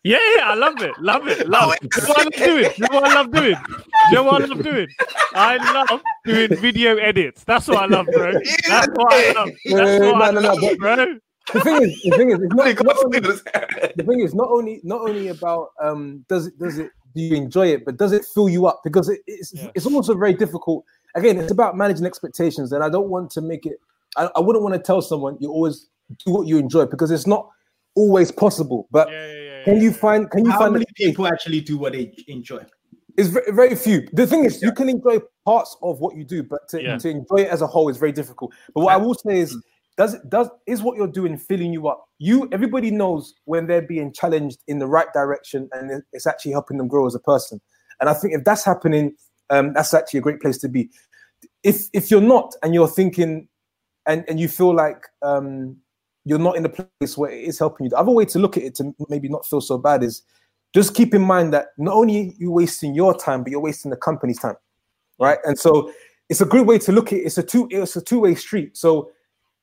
yeah, yeah i love it love it love it you know what i love doing you know what i love doing you know what i love doing i love doing video edits that's what i love bro (laughs) that's what i love that's No, what I no, no, love, bro The thing is, the thing is, it's not, (laughs) not only, the thing is not only not only about um does it does it do you enjoy it, but does it fill you up? Because it, it's Yeah. it's also very difficult. Again, it's about managing expectations, and I don't want to make it. I, I wouldn't want to tell someone you always do what you enjoy because it's not always possible. But yeah, can you find can you How find many the- people actually do what they enjoy? It's very, very few. The thing is, you can enjoy parts of what you do, but to, Yeah. to enjoy it as a whole is very difficult. But what I will say is, does it does is what you're doing filling you up? You everybody knows when they're being challenged in the right direction, and it's actually helping them grow as a person. And I think if that's happening, um, that's actually a great place to be. If if you're not, and you're thinking, and and you feel like um, you're not in a place where it is helping you, the other way to look at it to maybe not feel so bad is just keep in mind that not only are you wasting your time, but you're wasting the company's time, right? And so it's a good way to look at it. It's a two it's a two way street. So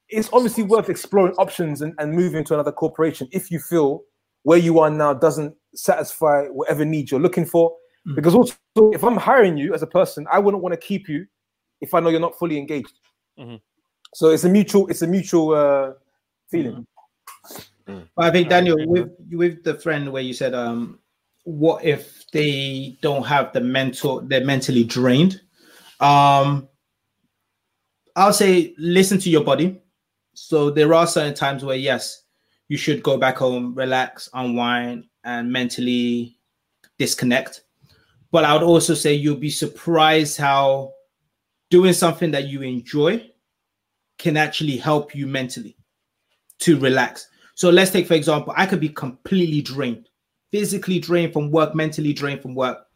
it's obviously worth exploring options and, and moving to another corporation if you feel where you are now doesn't satisfy whatever needs you're looking for. Mm. Because also, if I'm hiring you as a person, I wouldn't want to keep you if I know you're not fully engaged. Mhm. So it's a mutual it's a mutual uh, feeling. But I think Daniel, with with the friend where you said, um, what if they don't have the mental, they're mentally drained? Um, I'll say listen to your body. So there are certain times where yes, you should go back home, relax, unwind, and mentally disconnect. But I would also say you'll be surprised how doing something that you enjoy can actually help you mentally to relax. So let's take, for example, I could be completely drained, physically drained from work, mentally drained from work.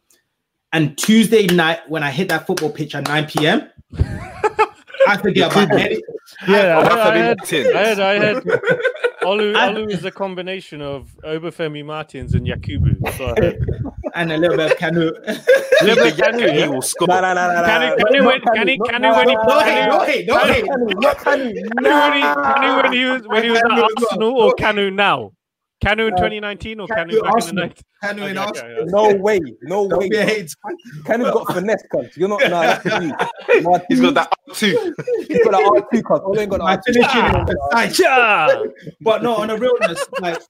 And Tuesday night, when I hit that football pitch at 9 p.m., (laughs) I forget about any, yeah I, that's I, a had, big tin. I had i had Olu, (laughs) Olu is a combination of Obafemi Martins and Yakubu. So and a little bit of Kanu. Little bit of Kanu, He will score. Nah, nah, nah, nah, Can nah, it- not- can it not when- can Kanu, it- not- can nah, it when nah, he- nah, no nah, hate, nah, no hate, no hate. Kanu, not Kanu. Kanu when he, Kanu when he was when he was at Kanu as well. Arsenal or Kanu now? Kanu in Uh, 2019 or Kanu Kanu back in the Arsenal. night? Kanu in Okay, okay, Arsenal. okay. No way, no Don't way. be a hate. Kanu's got finesse, cuz. You're not. Nah, that's you. Martin, He's got that up too. He's got that R2 cuz. All ain't got My an R2. finishing is. Yeah. But no, on a realness, like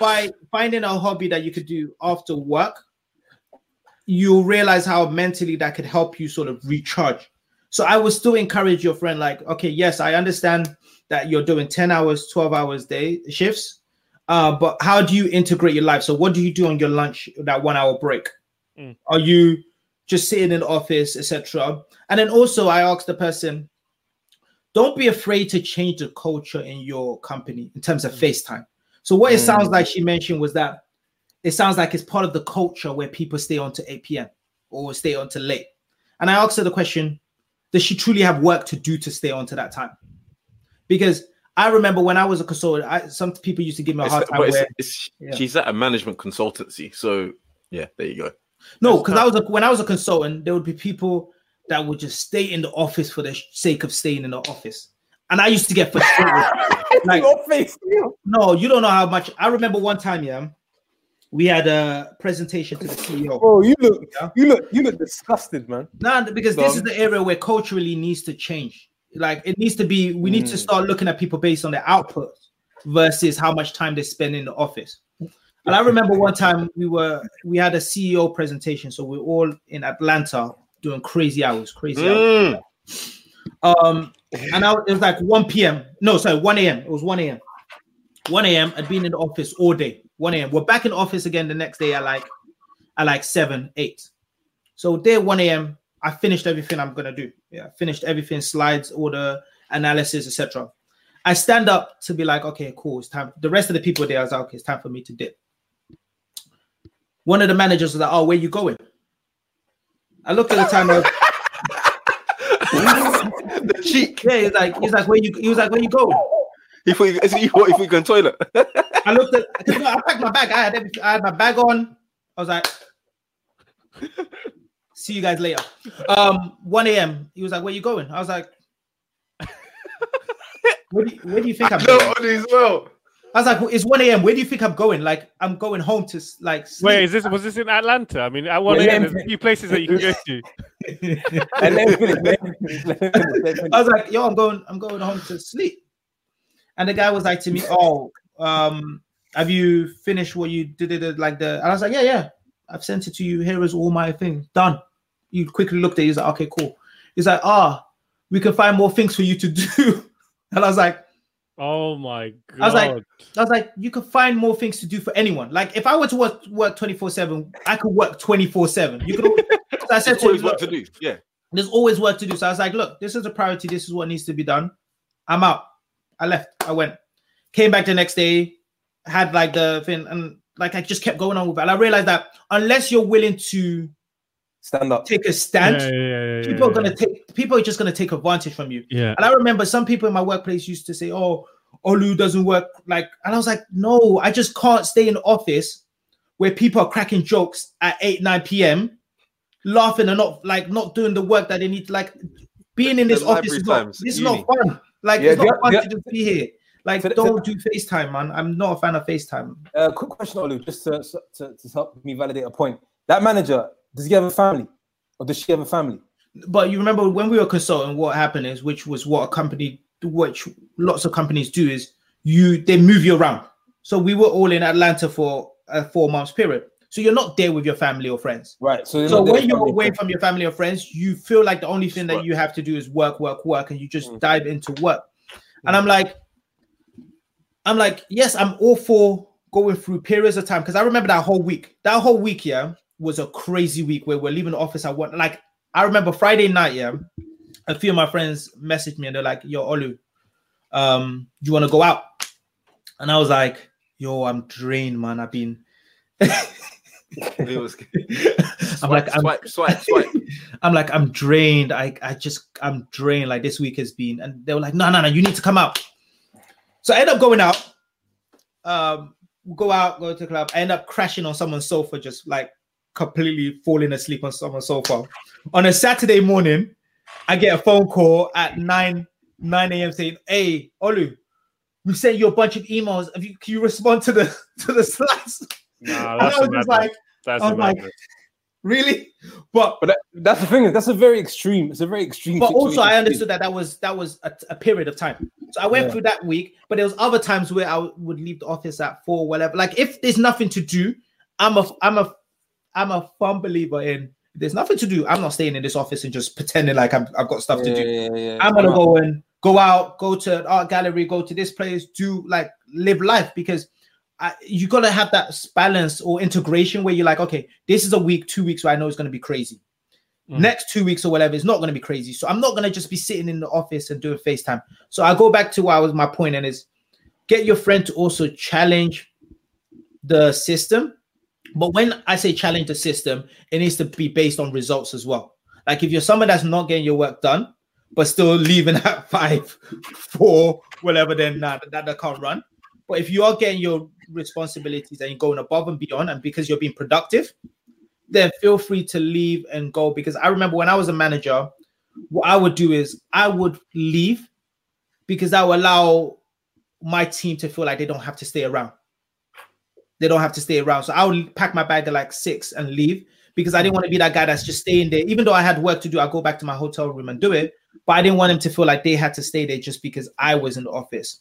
by finding a hobby that you could do after work, you'll realize how mentally that could help you sort of recharge. So I would still encourage your friend, like, okay, yes, I understand that you're doing 10 hours, 12 hours day shifts. Uh, but how do you integrate your life? So what do you do on your lunch, that one hour break? Mm. Are you just sitting in the office, etc.? And then also I asked the person, don't be afraid to change the culture in your company in terms of FaceTime. So what it sounds like she mentioned was that it sounds like it's part of the culture where people stay on to 8 p.m. or stay on to late. And I asked her the question, does she truly have work to do to stay on to that time? Because I remember when I was a consultant, I, some people used to give me a It's- hard time. it's, Where, it's, yeah. she's at a management consultancy, so yeah, there you go. no, because I was a, when I was a consultant, there would be people that would just stay in the office for the sake of staying in the office, and I used to get frustrated. (laughs) like, Your face. no, you don't know how much. I remember one time, yeah, we had a presentation to the CEO. Oh, you look, Yeah. you look, you look disgusted, man. No, because this is the area where culturally needs to change. Like it needs to be, we need to Mm. start looking at people based on their output versus how much time they spend in the office. And I remember one time we were we had a CEO presentation, so we are all in Atlanta doing crazy hours, crazy hours. Mm. Um, and I, it was like 1 p.m. No, sorry, 1 a.m. It was 1 a.m. 1 a.m. I'd been in the office all day. 1 a.m. We're back in the office again the next day at like at like 7, 8. So day 1 a.m. I finished everything I'm gonna do. Yeah, finished everything, slides, order, analysis, etc. I stand up to be like, okay, cool, it's time. The rest of the people there, I was like, okay, it's time for me to dip. One of the managers was like, oh, where you going? I looked at the time. Was, (laughs) the cheek. yeah, he's like, he's like, where you? He was like, where you going? If we, if you, if we go to toilet, I looked at, I packed my bag. I had everything. I had my bag on. I was like, see you guys later. Um, 1 a.m. He was like, where you going? I was like, where do you, where do you think I'm no, going? as well. I was like, well, it's 1 a.m. Where do you think I'm going? Like, I'm going home to like. Sleep. Wait, is this was this in Atlanta? I mean, at one Yeah, AM, there's a few places that you can go (laughs) to. I was like, yo, I'm going, I'm going home to sleep. And the guy was like to me, Oh, um, have you finished what you did it like the and I was like, Yeah, yeah, I've sent it to you. Here is all my things done. You quickly looked at it, he's like, okay, cool. He's like, ah, we can find more things for you to (laughs) do. And I was like, Oh my god! I was like- I was like, you can find more things to do for anyone. Like if I were to work work 24-7, I could work 24-7. You could al- so (laughs) I said There's to always "Look, work to do. Yeah. there's always work to do. So I was like, look, this is a priority. This is what needs to be done. I'm out. I left. I went. Came back the next day, had like the thing, and like I just kept going on with it. And I realized that unless you're willing to Stand up. take a stand, yeah, yeah, yeah, yeah, people are yeah. gonna take people are just gonna take advantage from you. Yeah. And I remember some people in my workplace used to say, "Oh, Olu doesn't work." Like, and I was like, "No, I just can't stay in the office where people are cracking jokes at eight, nine p.m., laughing and not like not doing the work that they need. Like, being in The this office library is not times, this is not fun. Like, Yeah, it's not the- fun to just be here. Like, So don't do FaceTime, man. I'm not a fan of FaceTime. Uh, quick question, Olu, just to, to, to help me validate a point. That manager, does he have a family? Or does she have a family? But you remember when we were consulting, what happened is, which was what a company, which lots of companies do, is you they move you around. So we were all in Atlanta for a four months period. So you're not there with your family or friends. Right. So, So when you're family. away from your family or friends, you feel like the only thing that you have to do is work, work, work, and you just Mm. dive into work. And I'm like, I'm like, yes, I'm all for going through periods of time because I remember that whole week. That whole week, yeah, was a crazy week where we're leaving the office at one. Like I remember Friday night, yeah, a few of my friends messaged me and they're like, "Yo, Olu, um, do you want to go out?" And I was like, "Yo, I'm drained, man. I've been." (laughs) It was I'm like, I'm, swipe, swipe, swipe. (laughs) I'm like, I'm drained. I, I just, I'm drained. Like this week has been, and they were like, no, no, no, you need to come out. So I end up going out. Um, go out, go to the club. I end up crashing on someone's sofa, just like completely falling asleep on someone's sofa. On a Saturday morning, I get a phone call at nine nine a.m. saying, "Hey, Olu, we sent you a bunch of emails. Have you, can you respond to the (laughs) to the slides?" Nah, And that's I a was just like, That's I a was like, "Really?" But But that, that's the thing. That's a very extreme. It's a very extreme. but also I understood that that was that was a, a period of time. So I went Yeah. through that week, but there was other times where I would leave the office at four, whatever. Like if there's nothing to do, I'm a I'm a I'm a firm believer in. There's nothing to do. I'm not staying in this office and just pretending like I'm, I've got stuff be. to do. Yeah, yeah, yeah. I'm gonna go and go out, go to an art gallery, go to this place, do like live life because I, you got to have that balance or integration where you're like, okay, this is a week, two weeks where I know it's going to be crazy. Mm. Next two weeks or whatever is not going to be crazy. So I'm not going to just be sitting in the office and doing FaceTime. So I go back to what was my point and is get your friend to also challenge the system. But when I say challenge the system, it needs to be based on results as well. Like if you're someone that's not getting your work done, but still leaving (laughs) at five, four, whatever, then nah, that, that can't run. But if you are getting your responsibilities and you're going above and beyond, and because you're being productive, then feel free to leave and go. Because I remember when I was a manager, what I would do is I would leave because I will allow my team to feel like they don't have to stay around. They don't have to stay around. So I would pack my bag at like six and leave because I didn't want to be that guy that's just staying there. Even though I had work to do, I go back to my hotel room and do it. But I didn't want them to feel like they had to stay there just because I was in the office.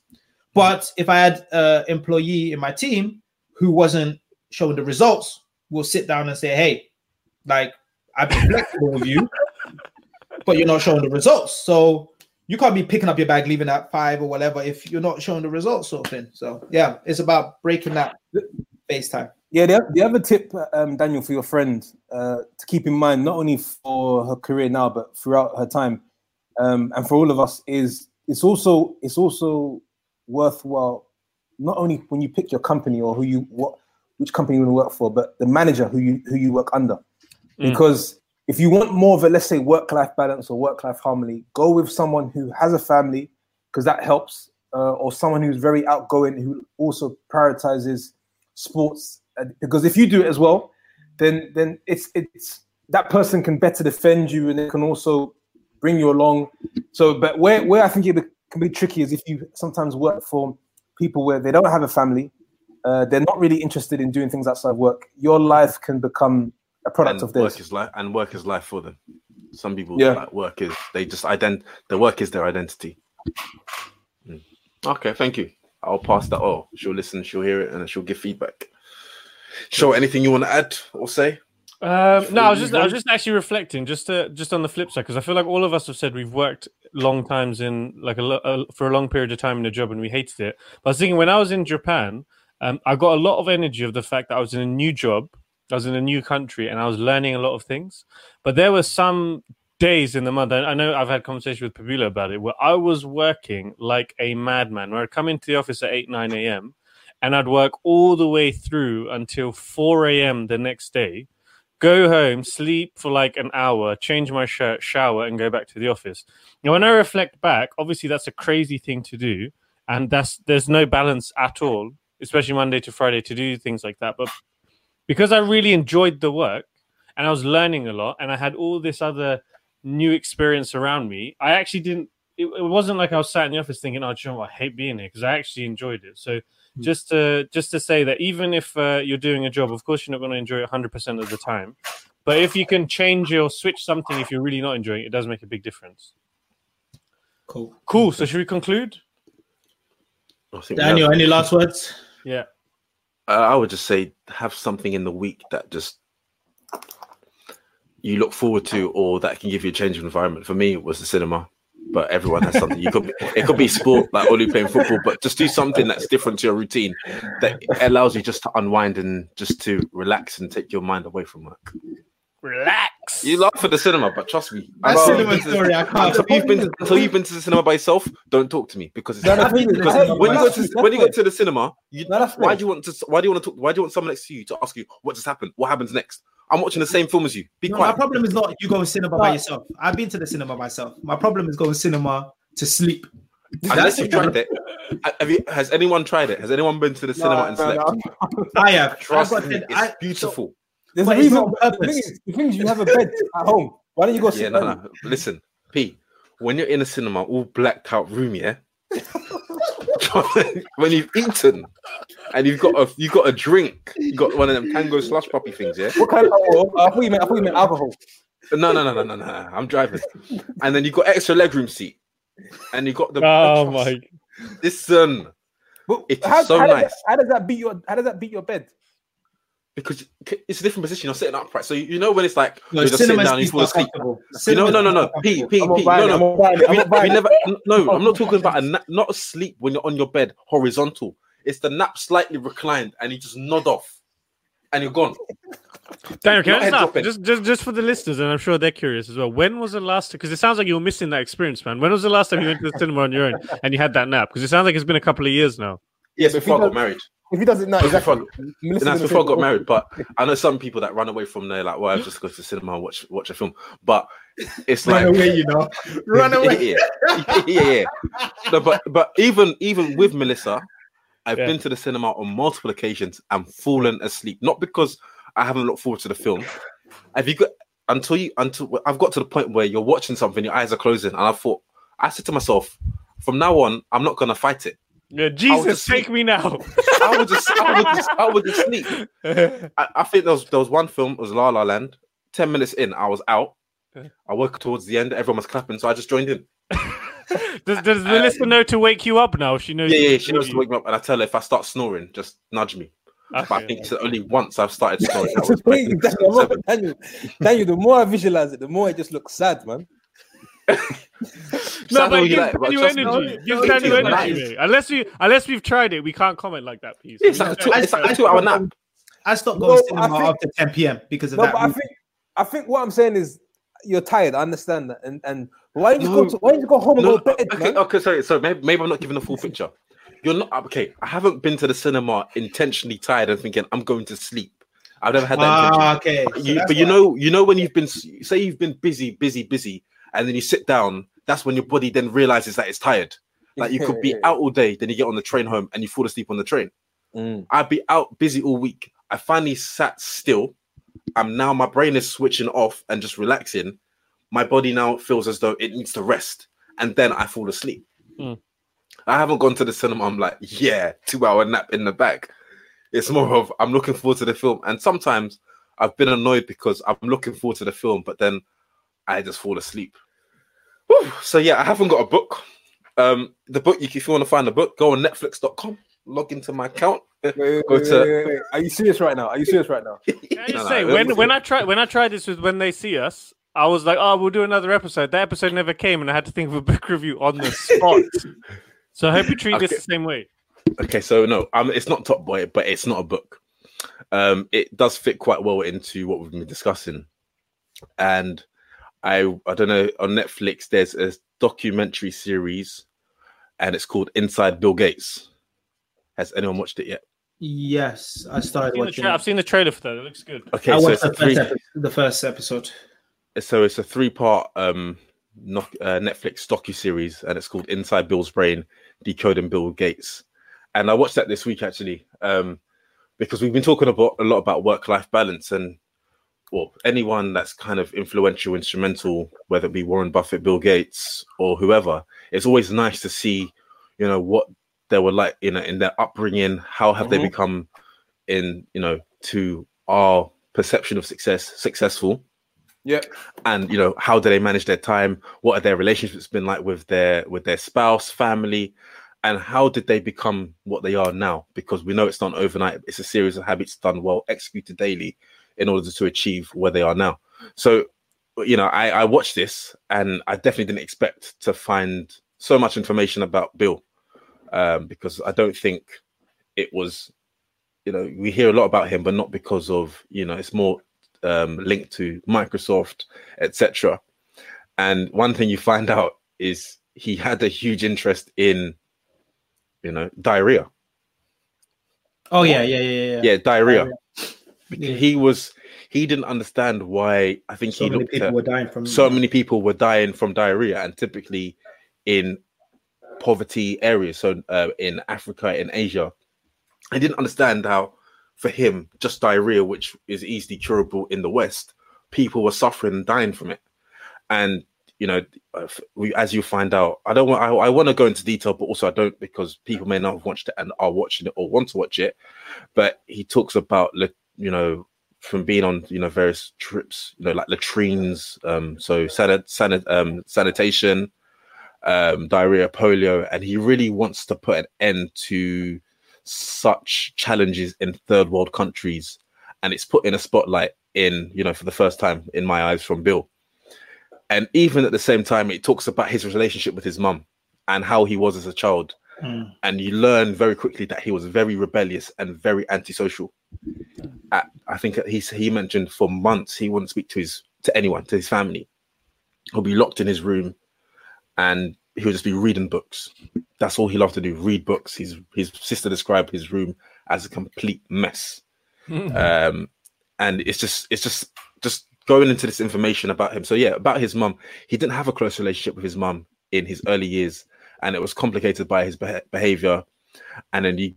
But if I had an employee in my team who wasn't showing the results, we'll sit down and say, hey, like I've been flexible with you, but you're not showing the results. So you can't be picking up your bag, leaving at five or whatever if you're not showing the results, sort of thing. So yeah, it's about breaking that FaceTime. Yeah, the, the other tip, um, Daniel, for your friend uh, to keep in mind, not only for her career now, but throughout her time, um, and for all of us, is it's also it's also worthwhile not only when you pick your company or who you what which company you want to work for, but the manager who you who you work under, mm. because if you want more of a let's say work life balance or work life harmony, go with someone who has a family because that helps, uh, or someone who's very outgoing who also prioritizes sports. Because if you do it as well, then then it's it's that person can better defend you and it can also bring you along. So, but where where I think it can be tricky is if you sometimes work for people where they don't have a family, uh, they're not really interested in doing things outside work. Your life can become a product and of theirs. Work is life, and work is life for them. Some people, Yeah. like work is they just ident. The work is their identity. Mm. Okay, thank you. I'll pass that. Oh, she'll listen, she'll hear it, and she'll give feedback. Show anything you want to add or say? Um, no, I was just I was just actually reflecting, just to, just on the flip side, because I feel like all of us have said we've worked long times in like a, a for a long period of time in a job and we hated it. But I was thinking when I was in Japan, um, I got a lot of energy of the fact that I was in a new job, I was in a new country, and I was learning a lot of things. But there were some days in the month. I know I've had conversation with Pabula about it, where I was working like a madman. Where I'd come into the office at eight nine a.m. and I'd work all the way through until four a.m. the next day go home, sleep for like an hour, change my shirt, shower, and go back to the office. Now, when I reflect back, obviously that's a crazy thing to do, and that's there's no balance at all, especially Monday to Friday to do things like that. But because I really enjoyed the work and I was learning a lot, and I had all this other new experience around me, I actually didn't. It, it wasn't like I was sat in the office thinking, "Oh, do you know what? I hate being here," because I actually enjoyed it. So just to just to say that even if uh, you're doing a job, of course you're not going to enjoy it 100 percent of the time. But if you can change or switch something, if you're really not enjoying it, it does make a big difference. Cool. Cool. So should we conclude? I think Daniel, any last words? Yeah. Uh, I would just say have something in the week that just you look forward to, or that can give you a change of environment. For me, it was the cinema, but everyone has something. You could be, it could be sport, like only playing football, but just do something that's different to your routine that allows you just to unwind and just to relax and take your mind away from work. Relax. You laugh for the cinema, but trust me, That cinema story, I can't. until you've been to, until you've been to the cinema by yourself, don't talk to me because it's No, no, been to the because when you go to when you go to the cinema, you, why do you want to why do you want to talk why do you want someone next to you to ask you what just happened? What happens next? I'm watching the same film as you. Be No, my problem is not you going cinema by yourself. I've been to the cinema myself. My problem is going to cinema to sleep. Unless you've tried it. Have you, has anyone tried it? Has anyone been to the cinema and slept? I have. Trust I've got me, it's I- beautiful. There's But a reason. The thing, is, the thing is, you have a bed at home. Why don't you go Yeah, sit no, down? no. Listen, P, when you're in a cinema, all blacked out room, yeah. (laughs) (laughs) when you've eaten and you've got a you've got a drink, you got one of them tango slush puppy things, yeah. What kind of alcohol? I thought you meant. I thought you meant alcohol. No, no, no, no, no, no. no. I'm driving, and then you got extra legroom seat, and you got the. (laughs) Oh my. Listen, But It is how, so how does nice. that, how does that beat your? How does that beat your bed? Because it's a different position. You're sitting upright, so you, you know when it's like No, you're just sitting down, and you seats fall are asleep. You know, no, no, no, seats are P, comfortable. P, I'm not P. No, no. not buying it, I'm We, we never. No, I'm not talking about a na- not asleep when you're on your bed, horizontal. It's the nap slightly reclined, and you just nod off, and you're gone. Daniel, can I head just, ask, just just just for the listeners, and I'm sure they're curious as well. When was the last? Because it sounds like you were missing that experience, man. When was the last time you went to the cinema on your own and you had that nap? Because it sounds like it's been a couple of years now. Yes, but before I got married. If he doesn't know, That's exactly. before, and that's gonna before I got "Oh, married. But I know some people that run away from there, like, well, I just go to the cinema and watch watch a film. But it's like Run like away, you know. (laughs) Run away. yeah, yeah, yeah, yeah. No, but but even even with Melissa, I've Yeah. been to the cinema on multiple occasions and fallen asleep. Not because I haven't looked forward to the film. Have you got until you until I've got to the point where you're watching something, your eyes are closing, and I thought I said to myself, from now on, I'm not gonna fight it. Yeah, Jesus, just take me now. (laughs) I would just I would just I would just sleep. (laughs) I, I think there was there was one film, it was La La Land. Ten minutes in, I was out. I woke towards the end, everyone was clapping, so I just joined in. (laughs) does does Melissa know to wake you up now? She knows. Yeah, yeah, she knows leave to wake me up, and I tell her if I start snoring, just nudge me. you. But I Okay. think it's only once I've started snoring. That That's was the back thing, in Daniel, Daniel, Daniel, the more I visualize it, the more it just looks sad, man. (laughs) No, but all it you gives like, but Daniel energy. no, Gives no, Daniel energy, Unless we unless we've tried it, we can't comment like that, please. It's like a two, I- it's like I- a two-hour nap. I stopped No, going to I cinema think- after 10 p.m. because of No, that. but I think I think what I'm saying is you're tired. I understand that, and and why don't you No. go to, why don't you go home and go to bed, okay, man? okay, sorry, so maybe, maybe I'm not giving the full picture. You're not okay. I haven't been to the cinema intentionally tired and thinking I'm going to sleep. I've never had that intention. Ah, okay. But So you, but you know, you know when you've been say you've been busy, busy, busy, and then you sit down. That's when your body then realizes that it's tired. Like you could be out all day, then you get on the train home and you fall asleep on the train. Mm. I'd be out busy all week. I finally sat still. I'm now my brain is switching off and just relaxing. My body now feels as though it needs to rest, and then I fall asleep. Mm. I haven't gone to the cinema. I'm like, yeah, two hour nap in the back. It's more of I'm looking forward to the film, and sometimes I've been annoyed because I'm looking forward to the film, but then I just fall asleep. Whew. So yeah, I haven't got a book. Um, the book, you if you want to find the book, go on Netflix.com, log into my account. (laughs) Wait, wait, Go wait, to- wait, wait, wait. Are you serious right now? Are you serious right now? (laughs) Can I just No, no, say no, when when I tried when I tried this with when they see us, I was like, oh, we'll do another episode. That episode never came, and I had to think of a book (laughs) review on the spot. so I hope you treat this the same way. Okay, so no, um, it's not Top Boy, but it's not a book. Um, it does fit quite well into what we've been discussing, and I I don't know on Netflix. There's a documentary series, and it's called Inside Bill Gates. Has anyone watched it yet? Yes, I I've started seen, the watching. tra- it. I've seen the trailer for that. It looks good. Okay, I so watched it's a the three. first, epi- the first episode. So it's a three-part um knock, uh, Netflix docu series, and it's called Inside Bill's Brain: Decoding Bill Gates. And I watched that this week actually, um, because we've been talking about a lot about work-life balance, and well, anyone that's kind of influential, instrumental, whether it be Warren Buffett, Bill Gates, or whoever, it's always nice to see, you know, what they were like, you know, in their upbringing. How have they Mhm. become, in you know, to our perception of success, successful Yeah. and you know how do they manage their time what are their relationships been like with their with their spouse family and how did they become what they are now because we know it's not overnight it's a series of habits done well executed daily in order to achieve where they are now so you know i i watched this and i definitely didn't expect to find so much information about bill um because i don't think it was you know we hear a lot about him but not because of you know it's more um, linked to Microsoft, etc. And one thing you find (laughs) out is he had a huge interest in, you know, diarrhea. Oh yeah, yeah, yeah, yeah. Yeah, diarrhea. Diarrhea. Because Yeah. He was he didn't understand why. I think So he many looked people at were dying from so many people were dying from diarrhea, and typically in poverty areas, so uh, in Africa, in Asia, I didn't understand how, for him, just diarrhea, which is easily curable in the West, people were suffering and dying from it, and you know, we, as you find out, I don't want, I, I want to go into detail, but also I don't because people may not have watched it and are watching it or want to watch it. But he talks about, like, you know, from being on, you know, various trips, you know, like latrines, um, so sanit, um, sanitation, um, diarrhea, polio, and he really wants to put an end to such challenges in third world countries, and it's put in a spotlight in, you know, for the first time in my eyes from Bill. And even at the same time it talks about his relationship with his mum and how he was as a child Mm. and you learn very quickly that he was very rebellious and very antisocial. At, I think he he mentioned for months he wouldn't speak to his to anyone, to his family. He'll be locked in his room, and he would just be reading books. That's all he loved to do: read books. His his sister described his room as a complete mess, um, and it's just it's just just going into this information about him. So yeah, about his mum, he didn't have a close relationship with his mum in his early years, and it was complicated by his beh behavior. And then you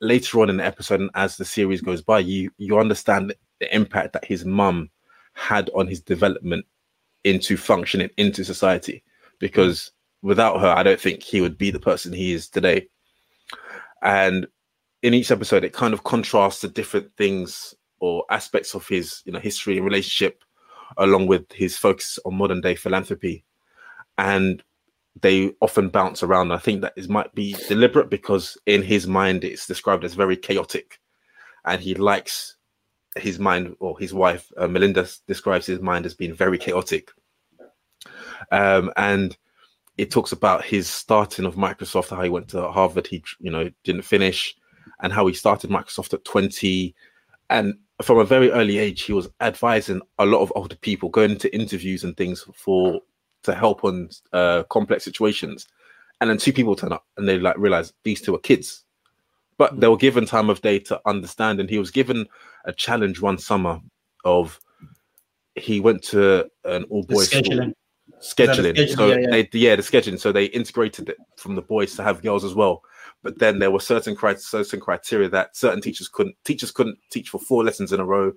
later on in the episode, and as the series goes by, you you understand the impact that his mum had on his development into functioning into society. Because without her, I don't think he would be the person he is today. And in each episode, it kind of contrasts the different things or aspects of his you know history and relationship along with his focus on modern day philanthropy and they often bounce around. I think that it might be deliberate because in his mind it's described as very chaotic. And he likes his mind or his wife uh, melinda describes his mind as being very chaotic. Um, and it talks about his starting of microsoft how he went to harvard he you know didn't finish and how he started microsoft at 20 and from a very early age he was advising a lot of older people going to interviews and things for to help on uh, complex situations and then two people turn up and they like realize these two are kids but they were given time of day to understand and he was given a challenge one summer of he went to an all boys school scheduling. scheduling. So Yeah, yeah. they yeah, the scheduling. So they integrated it from the boys to have girls as well. But then there were certain cri- certain criteria that certain teachers couldn't teachers couldn't teach for four lessons in a row.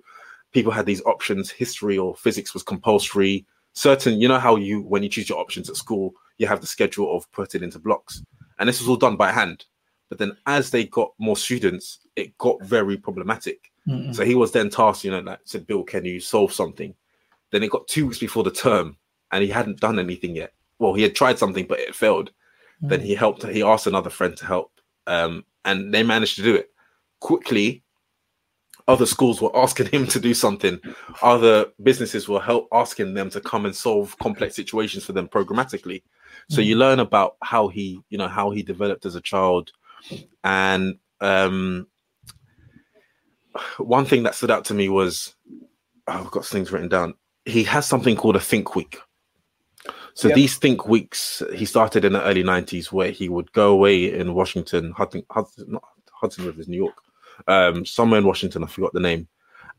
People had these options. History or physics was compulsory. Certain, you know how you when you choose your options at school, you have the schedule of putting into blocks, and this was all done by hand. But then as they got more students, it got very problematic. Mm-mm. So he was then tasked, you know, like said, Bill, can you solve something? Then it got two weeks before the term and he hadn't done anything yet. Well, he had tried something, but it failed. Then he helped, he asked another friend to help. Um, and they managed to do it quickly. Other schools were asking him to do something. Other businesses were help asking them to come and solve complex situations for them programmatically. So you learn about how he, you know, how he developed as a child. And um one thing that stood out to me was oh, I've got things written down. He has something called a think week. So Yep. these think weeks he started in the early 90s where he would go away in Washington, Hudson, Hudson, not Hudson Rivers, New York, um, somewhere in Washington, I forgot the name.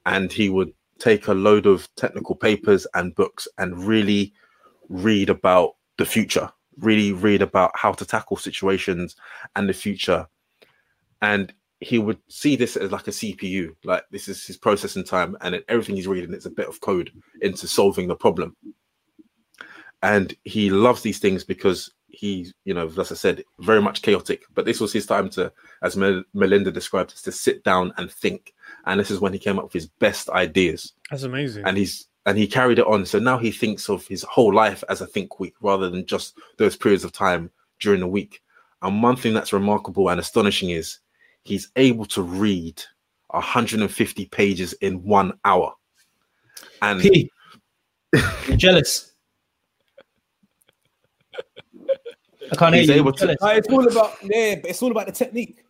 And he would take a load of technical papers and books and really read about the future, really read about how to tackle situations and the future. And he would see this as like a CPU, like this is his processing time, and everything he's reading is a bit of code into solving the problem. And he loves these things because he, you know, as I said, very much chaotic. But this was his time to, as Mel- Melinda described, us, to sit down and think. And this is when he came up with his best ideas That's amazing. and he's and he carried it on. So now he thinks of his whole life as a think week rather than just those periods of time during the week. And one thing that's remarkable and astonishing is he's able to read 150 pages in one hour. And P. You're jealous. I can't He's hear you. able to- jealous. Uh, it's all about yeah, but it's all about the technique.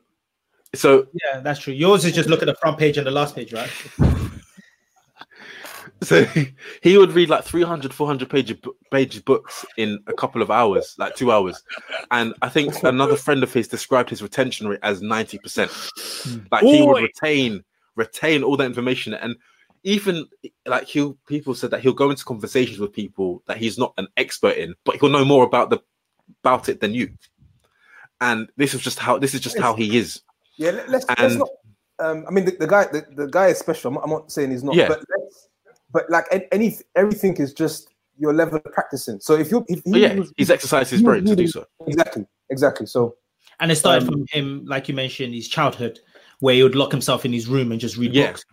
so Yeah, that's true. Yours is just look at the front page and the last page, right? (laughs) so he would read like 300 400 page pages books in a couple of hours like two hours and i think another friend of his described his retention rate as 90% like he would retain retain all that information and even like he'll people said that he'll go into conversations with people that he's not an expert in but he'll know more about the about it than you and this is just how this is just how he is Yeah, let, let's, let's not. Um, I mean, the, the guy, the, the guy is special. I'm, I'm not saying he's not, Yeah. but let's, but like an- any everything is just your level of practicing. So if you, if he yeah was- he's exercised his he brain to do so exactly, exactly. So And it started Um, from him, like you mentioned, his childhood, where he would lock himself in his room and just read Yeah. books.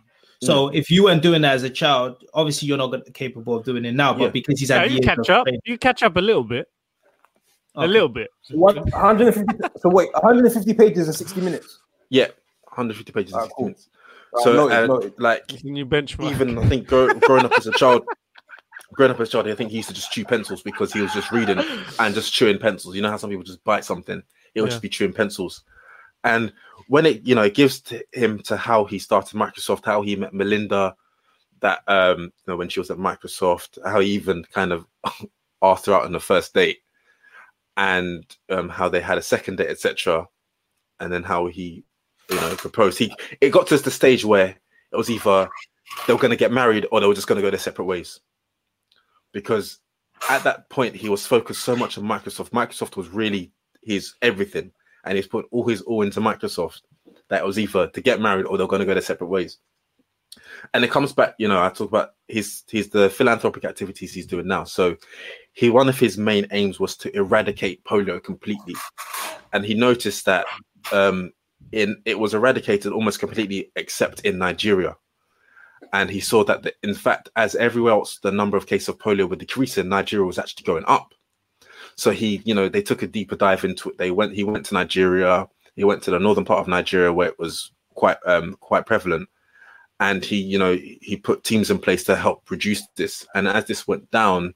So if you weren't doing that as a child, obviously you're not capable of doing it now. But Yeah. because he's Yeah, had you years catch of up. training- You catch up a little bit. A little bit. one, 150. so wait, 150 pages in 60 minutes. yeah 150 pages in Ah, 60 cool. minutes so noted, uh, noted. like new benchmark. even I think grow, growing up as a child, growing up as a child, I think he used to just chew pencils because he was just reading and just chewing pencils. You know how some people just bite something. it would Yeah. just be chewing pencils. And when it, you know, it gives to him to how he started Microsoft, how he met Melinda, that um, you know, when she was at Microsoft, how he even kind of (laughs) asked her out on the first date, and um, how they had a second date, etc. And then how he, you know, proposed. He it got to the stage where it was either they were going to get married or they were just going to go their separate ways, because at that point he was focused so much on Microsoft. Microsoft was really his everything, and he's put all his all into Microsoft. That was either to get married or they're going to go their separate ways. And it comes back, you know, I talk about his his the philanthropic activities he's doing now. So he one of his main aims was to eradicate polio completely, and he noticed that um, in it was eradicated almost completely except in Nigeria. And he saw that, the, in fact, as everywhere else, the number of cases of polio were decreasing, Nigeria was actually going up. So he, you know, they took a deeper dive into it. They went, he went to Nigeria. He went to the northern part of Nigeria where it was quite, um, quite prevalent, and he, you know, he put teams in place to help reduce this. And as this went down,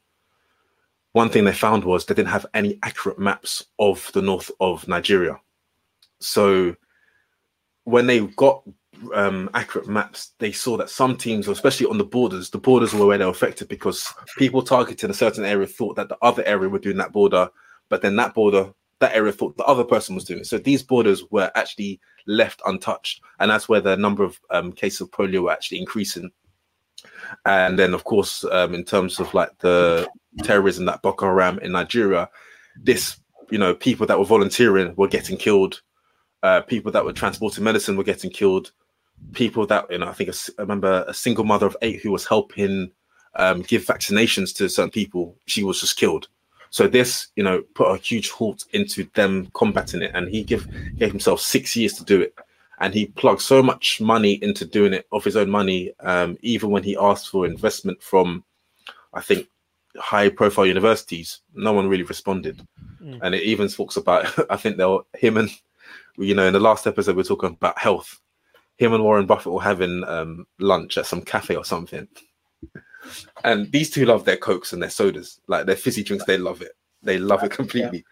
one thing they found was they didn't have any accurate maps of the north of Nigeria. So when they got um, accurate maps, they saw that some teams, especially on the borders, the borders were where they were affected because people targeting a certain area thought that the other area were doing that border, but then that border, that area thought the other person was doing it. So these borders were actually left untouched, and that's where the number of um, cases of polio were actually increasing. And then, of course, um, in terms of like the terrorism that Boko Haram in Nigeria, this you know people that were volunteering were getting killed uh, people that were transporting medicine were getting killed. People that you know, I think I remember a single mother of eight who was helping um, give vaccinations to certain people. She was just killed. So this, you know, put a huge halt into them combating it, and he give gave himself six years to do it. And he plugged so much money into doing it of his own money, um, even when he asked for investment from, I think, high-profile universities. No one really responded, Mm. and it even talks about. (laughs) I think they were him and you know, in the last episode, we are talking about health. Him and Warren Buffett were having um, lunch at some cafe or something. And these two love their cokes and their sodas, like their fizzy drinks. They love it. They love it completely.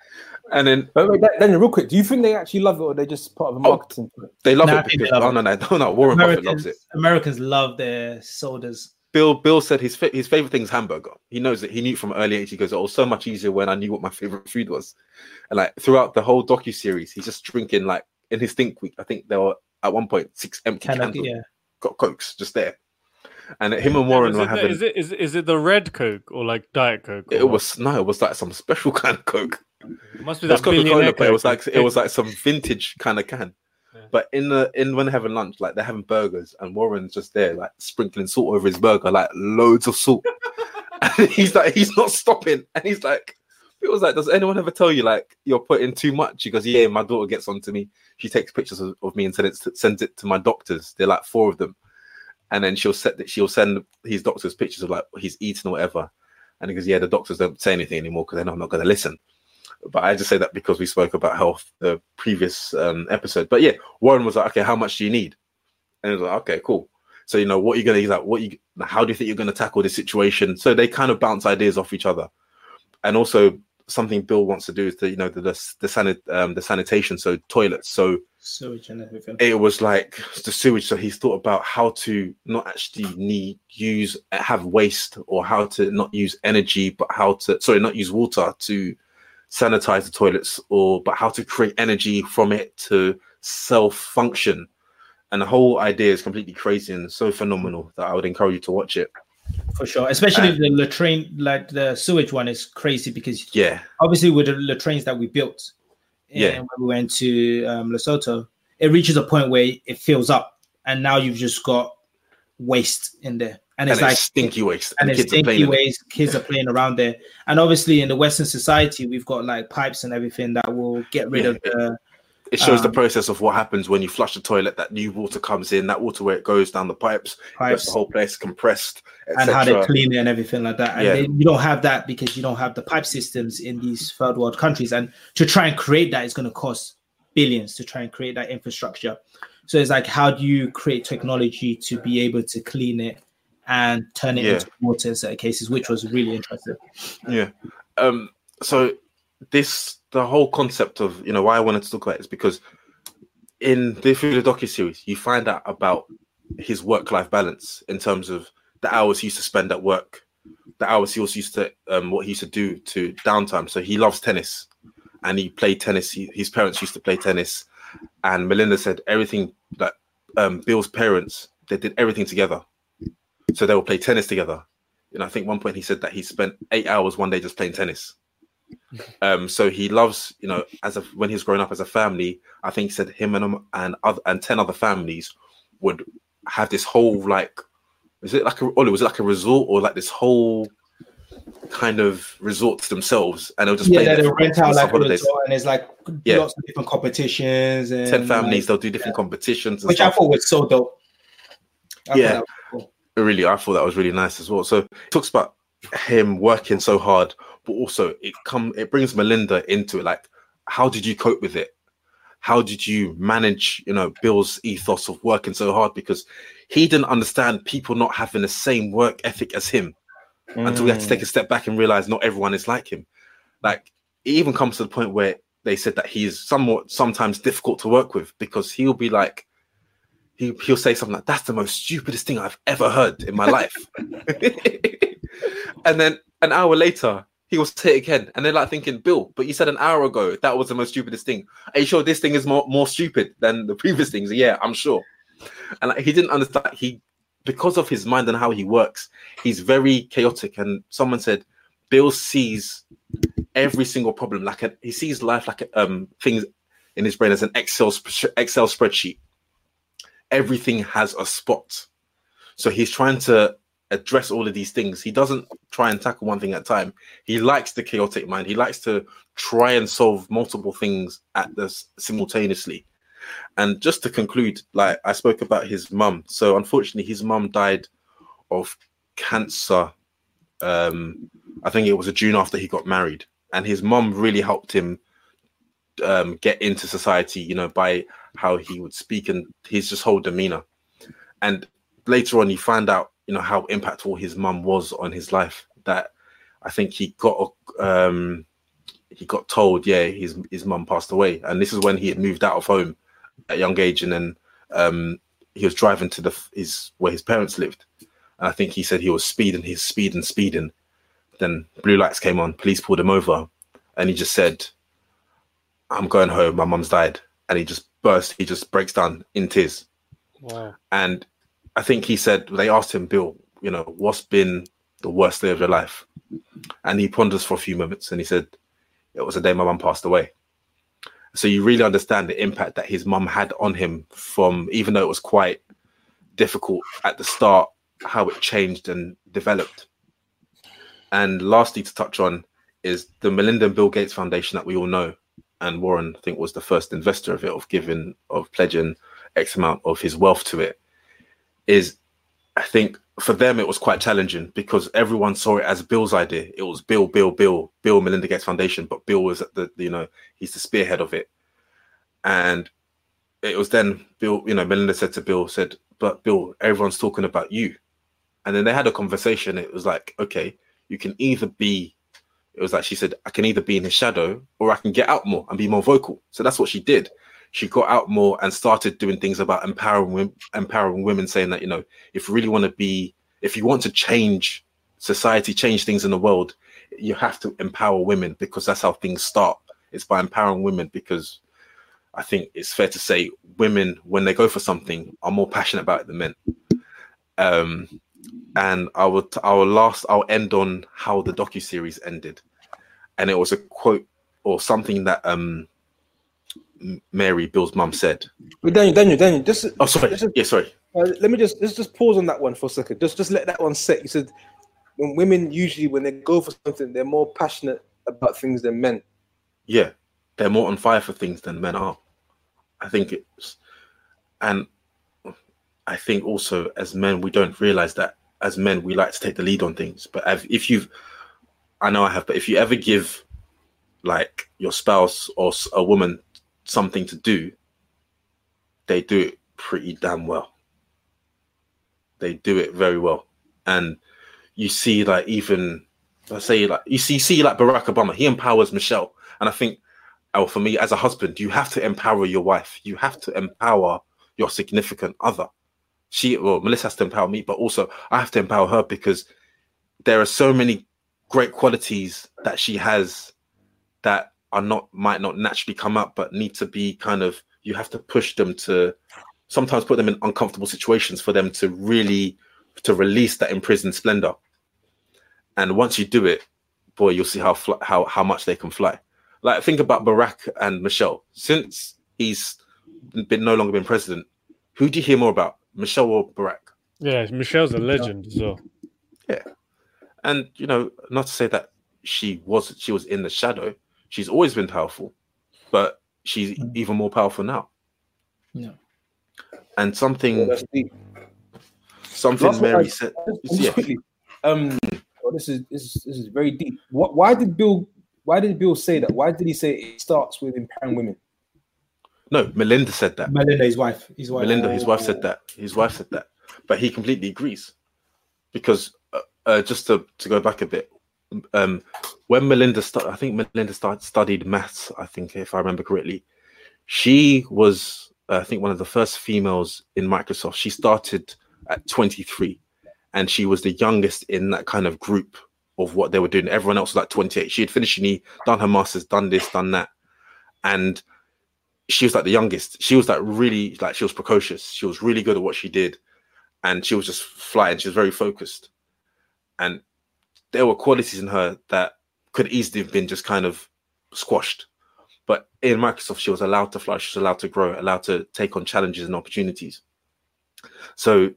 And then Wait, wait, Dan- Daniel, real quick, do you think they actually love it or they're just part of a Oh, marketing? thing? they love Nah, it because love oh, no, no, no, no. Warren Buffett loves Americans, it. Americans love their sodas. Bill Bill said his fa- his favorite thing is hamburger. He knows it. He knew from early age. He goes, "Oh, it was so much easier when I knew what my favorite food was." And like throughout the whole docu series, he's just drinking like in his think week. I think there were at one point six empty Kind of, cans yeah. got cokes just there. And him and Warren is, were it the, having. is it is, is it the red Coke or like Diet Coke? It what? was no, it was like some special (laughs) kind of coke. It must be that Coca Cola, billionaire but it was like it was like some vintage kind of can. Yeah. But in the in when they're having lunch, like they're having burgers, and Warren's just there, like sprinkling salt over his burger, like loads of salt. (laughs) and he's like, he's not stopping, and he's like, it was like, does anyone ever tell you like you're putting too much? He goes, yeah. My daughter gets onto me. She takes pictures of, of me and sends it, sends it to my doctors. They're like four of them, and then she'll set that she'll send his doctors pictures of like he's eating or whatever. And he goes, yeah, the doctors don't say anything anymore because they know I'm not going to listen. But I just say that because we spoke about health the previous um, episode. But yeah, Warren was like, okay, how much do you need? And he was like, okay, cool. So you know what you're gonna he's like, what you how do you think you're gonna tackle this situation? So they kind of bounce ideas off each other. And also something Bill wants to do is the you know the the, the sanit um, the sanitation, so toilets. So Sewage and everything. it was like the sewage. So he's thought about how to not actually need use have waste or how to not use energy, but how to sorry not use water to sanitize the toilets or but how to create energy from it to self function. And the whole idea is completely crazy and so phenomenal that I would encourage you to watch it. for sure. Especially the latrine, like the sewage one, is crazy because Yeah, obviously with the latrines that we built, Yeah. and when we went to um, Lesotho, it reaches a point where it fills up, and now you've just got waste in there, and and it's it's like stinky waste. and the it's kids are playing stinky ways. Kids are playing around there, and obviously in the Western society, we've got like pipes and everything that will get rid Yeah. of the It shows the Um, process of what happens when you flush the toilet. That new water comes in. That water where it goes down the pipes, pipes the whole place compressed, and how they clean it and everything like that. And Yeah. they, you don't have that because you don't have the pipe systems in these third world countries. And to try and create that is going to cost billions to try and create that infrastructure. So it's like, how do you create technology to be able to clean it and turn it Yeah. into water in certain cases, which was really interesting. Yeah. Um. So this the whole concept of you know why I wanted to talk about it is because in the through the docu series you find out about his work life balance in terms of the hours he used to spend at work, the hours he also used to um, what he used to do to downtime. So he loves tennis, and he played tennis. He, his parents used to play tennis, and Melinda said everything that um, Bill's parents they did everything together. So they will play tennis together. And I think one point he said that he spent eight hours one day just playing tennis. (laughs) Um, so he loves, you know, as a, when he's growing up as a family, I think he said him and and other and ten other families would have this whole like, is it like a, was it like a resort or like this whole kind of resort to themselves, and they'll just Yeah, play they there rent out like a holidays. resort and there's like Yeah. lots of different competitions and Ten families, like, they'll do different competitions, and which I thought was so dope. I Yeah. cool. Really i thought that was really nice as well. So it talks about him working so hard but also it come it brings melinda into it like how did you cope with it? How did you manage you know bill's ethos of working so hard? Because he didn't understand people not having the same work ethic as him until we had to take a mm. step back and realize not everyone is like him. Like it even comes to the point where they said that he's somewhat sometimes difficult to work with because he'll be like he, he'll say something like that's the most stupidest thing i've ever heard in my life. (laughs) And then an hour later he will say it again. And they're like thinking bill but you said an hour ago that was the most stupidest thing. Are you sure this thing is more, more stupid than the previous things? Yeah i'm sure. And like, he didn't understand he because of his mind and how he works he's very chaotic. And someone said bill sees every single problem like a, he sees life like a, um things in his brain as an excel excel spreadsheet everything has a spot. So he's trying to address all of these things. He doesn't try and tackle one thing at a time. He likes the chaotic mind. He likes to try and solve multiple things at this simultaneously. And just to conclude like i spoke about his mum. So unfortunately his mum died of cancer um i think it was a june after he got married. And his mum really helped him um get into society you know by how he would speak and his just whole demeanor. And later on you find out you know how impactful his mum was on his life that i think he got um he got told yeah his his mum passed away. And this is when he had moved out of home at a young age and then um he was driving to the his where his parents lived. And i think he said he was speeding he's speeding speeding. Then blue lights came on police pulled him over and he just said i'm going home my mum's died. And he just burst he just breaks down in tears Wow. and I think he said they asked him, Bill, you know, what's been the worst day of your life? And he ponders for a few moments and he said, It was the day my mum passed away. So you really understand the impact that his mum had on him from even though it was quite difficult at the start, how it changed and developed. And lastly, to touch on is the Melinda and Bill Gates Foundation that we all know. And Warren, I think, was the first investor of it, of giving, of pledging X amount of his wealth to it is I think for them it was quite challenging because everyone saw it as Bill's idea. It was Bill, Bill, Bill, Bill Melinda Gates Foundation, but Bill was at the you know he's the spearhead of it, and it was then Bill. You know, Melinda said to Bill, said, "But Bill, everyone's talking about you," and then they had a conversation. It was like, okay, you can either be. It was like she said, I can either be in his shadow or I can get out more and be more vocal. So that's what she did she got out more and started doing things about empowering women, empowering women, saying that you know if you really want to be, if you want to change society, change things in the world, you have to empower women because that's how things start. It's by empowering women because I think it's fair to say women, when they go for something, are more passionate about it than men. Um, and I will, I will last, I'll end on how the docu series ended, and it was a quote or something that um Mary, Bill's mum, said. Wait, Daniel, Daniel, Daniel, just Oh, sorry. Is- Yeah, sorry. uh, let me just let's just pause on that one for a second. Just just let that one set. You said when women usually when they go for something, they're more passionate about things than men. Yeah, they're more on fire for things than men are. I think it's, and I think also as men we don't realize that as men we like to take the lead on things. But if- you've, I know I have, but if you ever give like your spouse or a woman something to do, they do it pretty damn well. They do it very well, and you see like even let's say like you see see like Barack Obama, he empowers Michelle, and I think or for me as a husband, you have to empower your wife. You have to empower your significant other. She, well, Melissa has to empower me, but also I have to empower her because there are so many great qualities that she has that are not might not naturally come up, but need to be kind of you have to push them to sometimes put them in uncomfortable situations for them to really to release that imprisoned splendor. And once you do it, boy, you'll see how fl- how how much they can fly. Like think about Barack and Michelle. Since he's been no longer been president, who do you hear more about, Michelle or Barack? Yeah, Michelle's a legend as well. Yeah, and you know, not to say that she was she was in the shadow. She's always been powerful, but she's Mm. even more powerful now. Yeah. And something Yeah, that's deep. something Last Mary I- said. (laughs) Just Yeah. quickly, um, oh, this is this is this is very deep. What? Why did Bill? Why did Bill say that? Why did he say it starts with empowering women? No, Melinda said that. Melinda, his wife. His wife. Melinda, his wife said that. His wife said that, but he completely agrees because uh, uh, just to, to go back a bit, um, when Melinda started, I think Melinda started studied maths. I think if I remember correctly, she was uh, I think one of the first females in Microsoft. She started at 23, and she was the youngest in that kind of group of what they were doing. Everyone else was like 28. She had finished uni, done her masters, done this, done that, and she was like the youngest. She was like really like she was precocious. She was really good at what she did, and she was just flying. She was very focused, and there were qualities in her that could easily have been just kind of squashed. But in Microsoft, she was allowed to fly. She was allowed to grow, allowed to take on challenges and opportunities. So,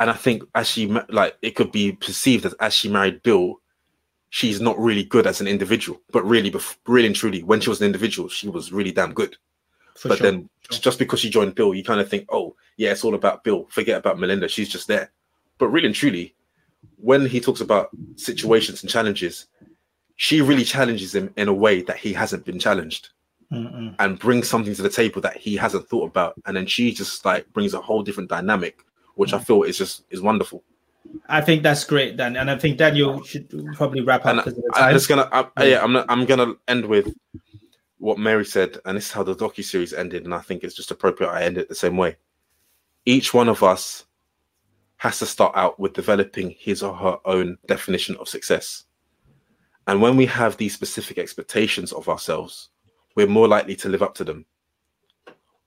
and I think as she like it could be perceived as as she married Bill, she's not really good as an individual, but really, really and truly, when she was an individual, she was really damn good. For but sure. then just because she joined Bill, you kind of think, oh, yeah, it's all about Bill. Forget about Melinda. She's just there. But really and truly, when he talks about situations and challenges, she really challenges him in a way that he hasn't been challenged Mm-mm. and brings something to the table that he hasn't thought about. And then she just like brings a whole different dynamic, which I mm. feel is just is wonderful. I think that's great, Dan, and I think Daniel should probably wrap up And because of the I'm just gonna, I, yeah, I'm, I'm gonna end with what Mary said, and this is how the docu series ended, and I think it's just appropriate I end it the same way. Each one of us has to start out with developing his or her own definition of success, and when we have these specific expectations of ourselves, we're more likely to live up to them.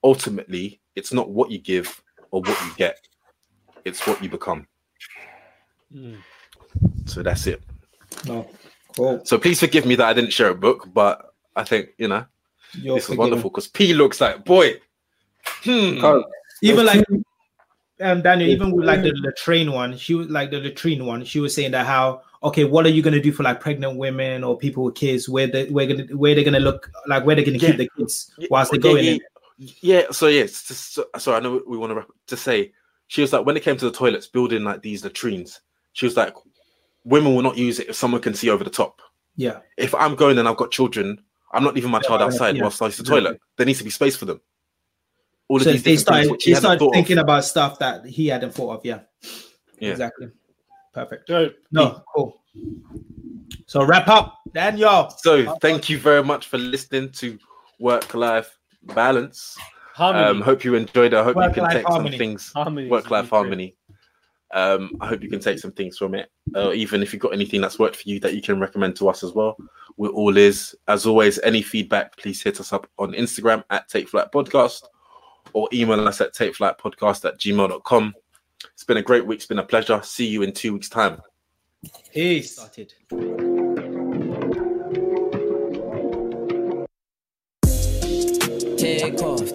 Ultimately, it's not what you give or what you get; it's what you become. Mm. So that's it. No, cool. So please forgive me that I didn't share a book, but I think you know You're this is wonderful because P looks like boy. Hmm. Oh, Even like um Daniel, even with like the latrine one, she was like the latrine one. She was saying that how okay, what are you gonna do for like pregnant women or people with kids? Where they where gonna where they're gonna look like where they're gonna Yeah. keep the kids whilst they yeah, go in. yeah, it. Yeah, so yes, just, so, so I know we want to to say she was like when it came to the toilets, building like these latrines, she was like, women will not use it if someone can see over the top. Yeah, If I'm going and I've got children, I'm not leaving my child outside yeah, whilst I use the exactly. toilet. There needs to be space for them. All of so these they different things started which he he started thinking of. about stuff that he hadn't thought of. Yeah, Yeah. exactly. Perfect. Dope. No, cool. So wrap up, Daniel. So thank you very much for listening to Work Life Balance. Harmony. Um, hope you enjoyed it. I hope you can take harmony. some things harmony. work life really great. harmony. Um, I hope you can take some things from it. Uh, even if you've got anything that's worked for you that you can recommend to us as well. We're all is. As always, any feedback, please hit us up on Instagram at Take Flight Podcast or email us at takeflightpodcast at gmail.com. It's been a great week. It's been a pleasure. See you in two weeks' time. Peace. Started. Take off,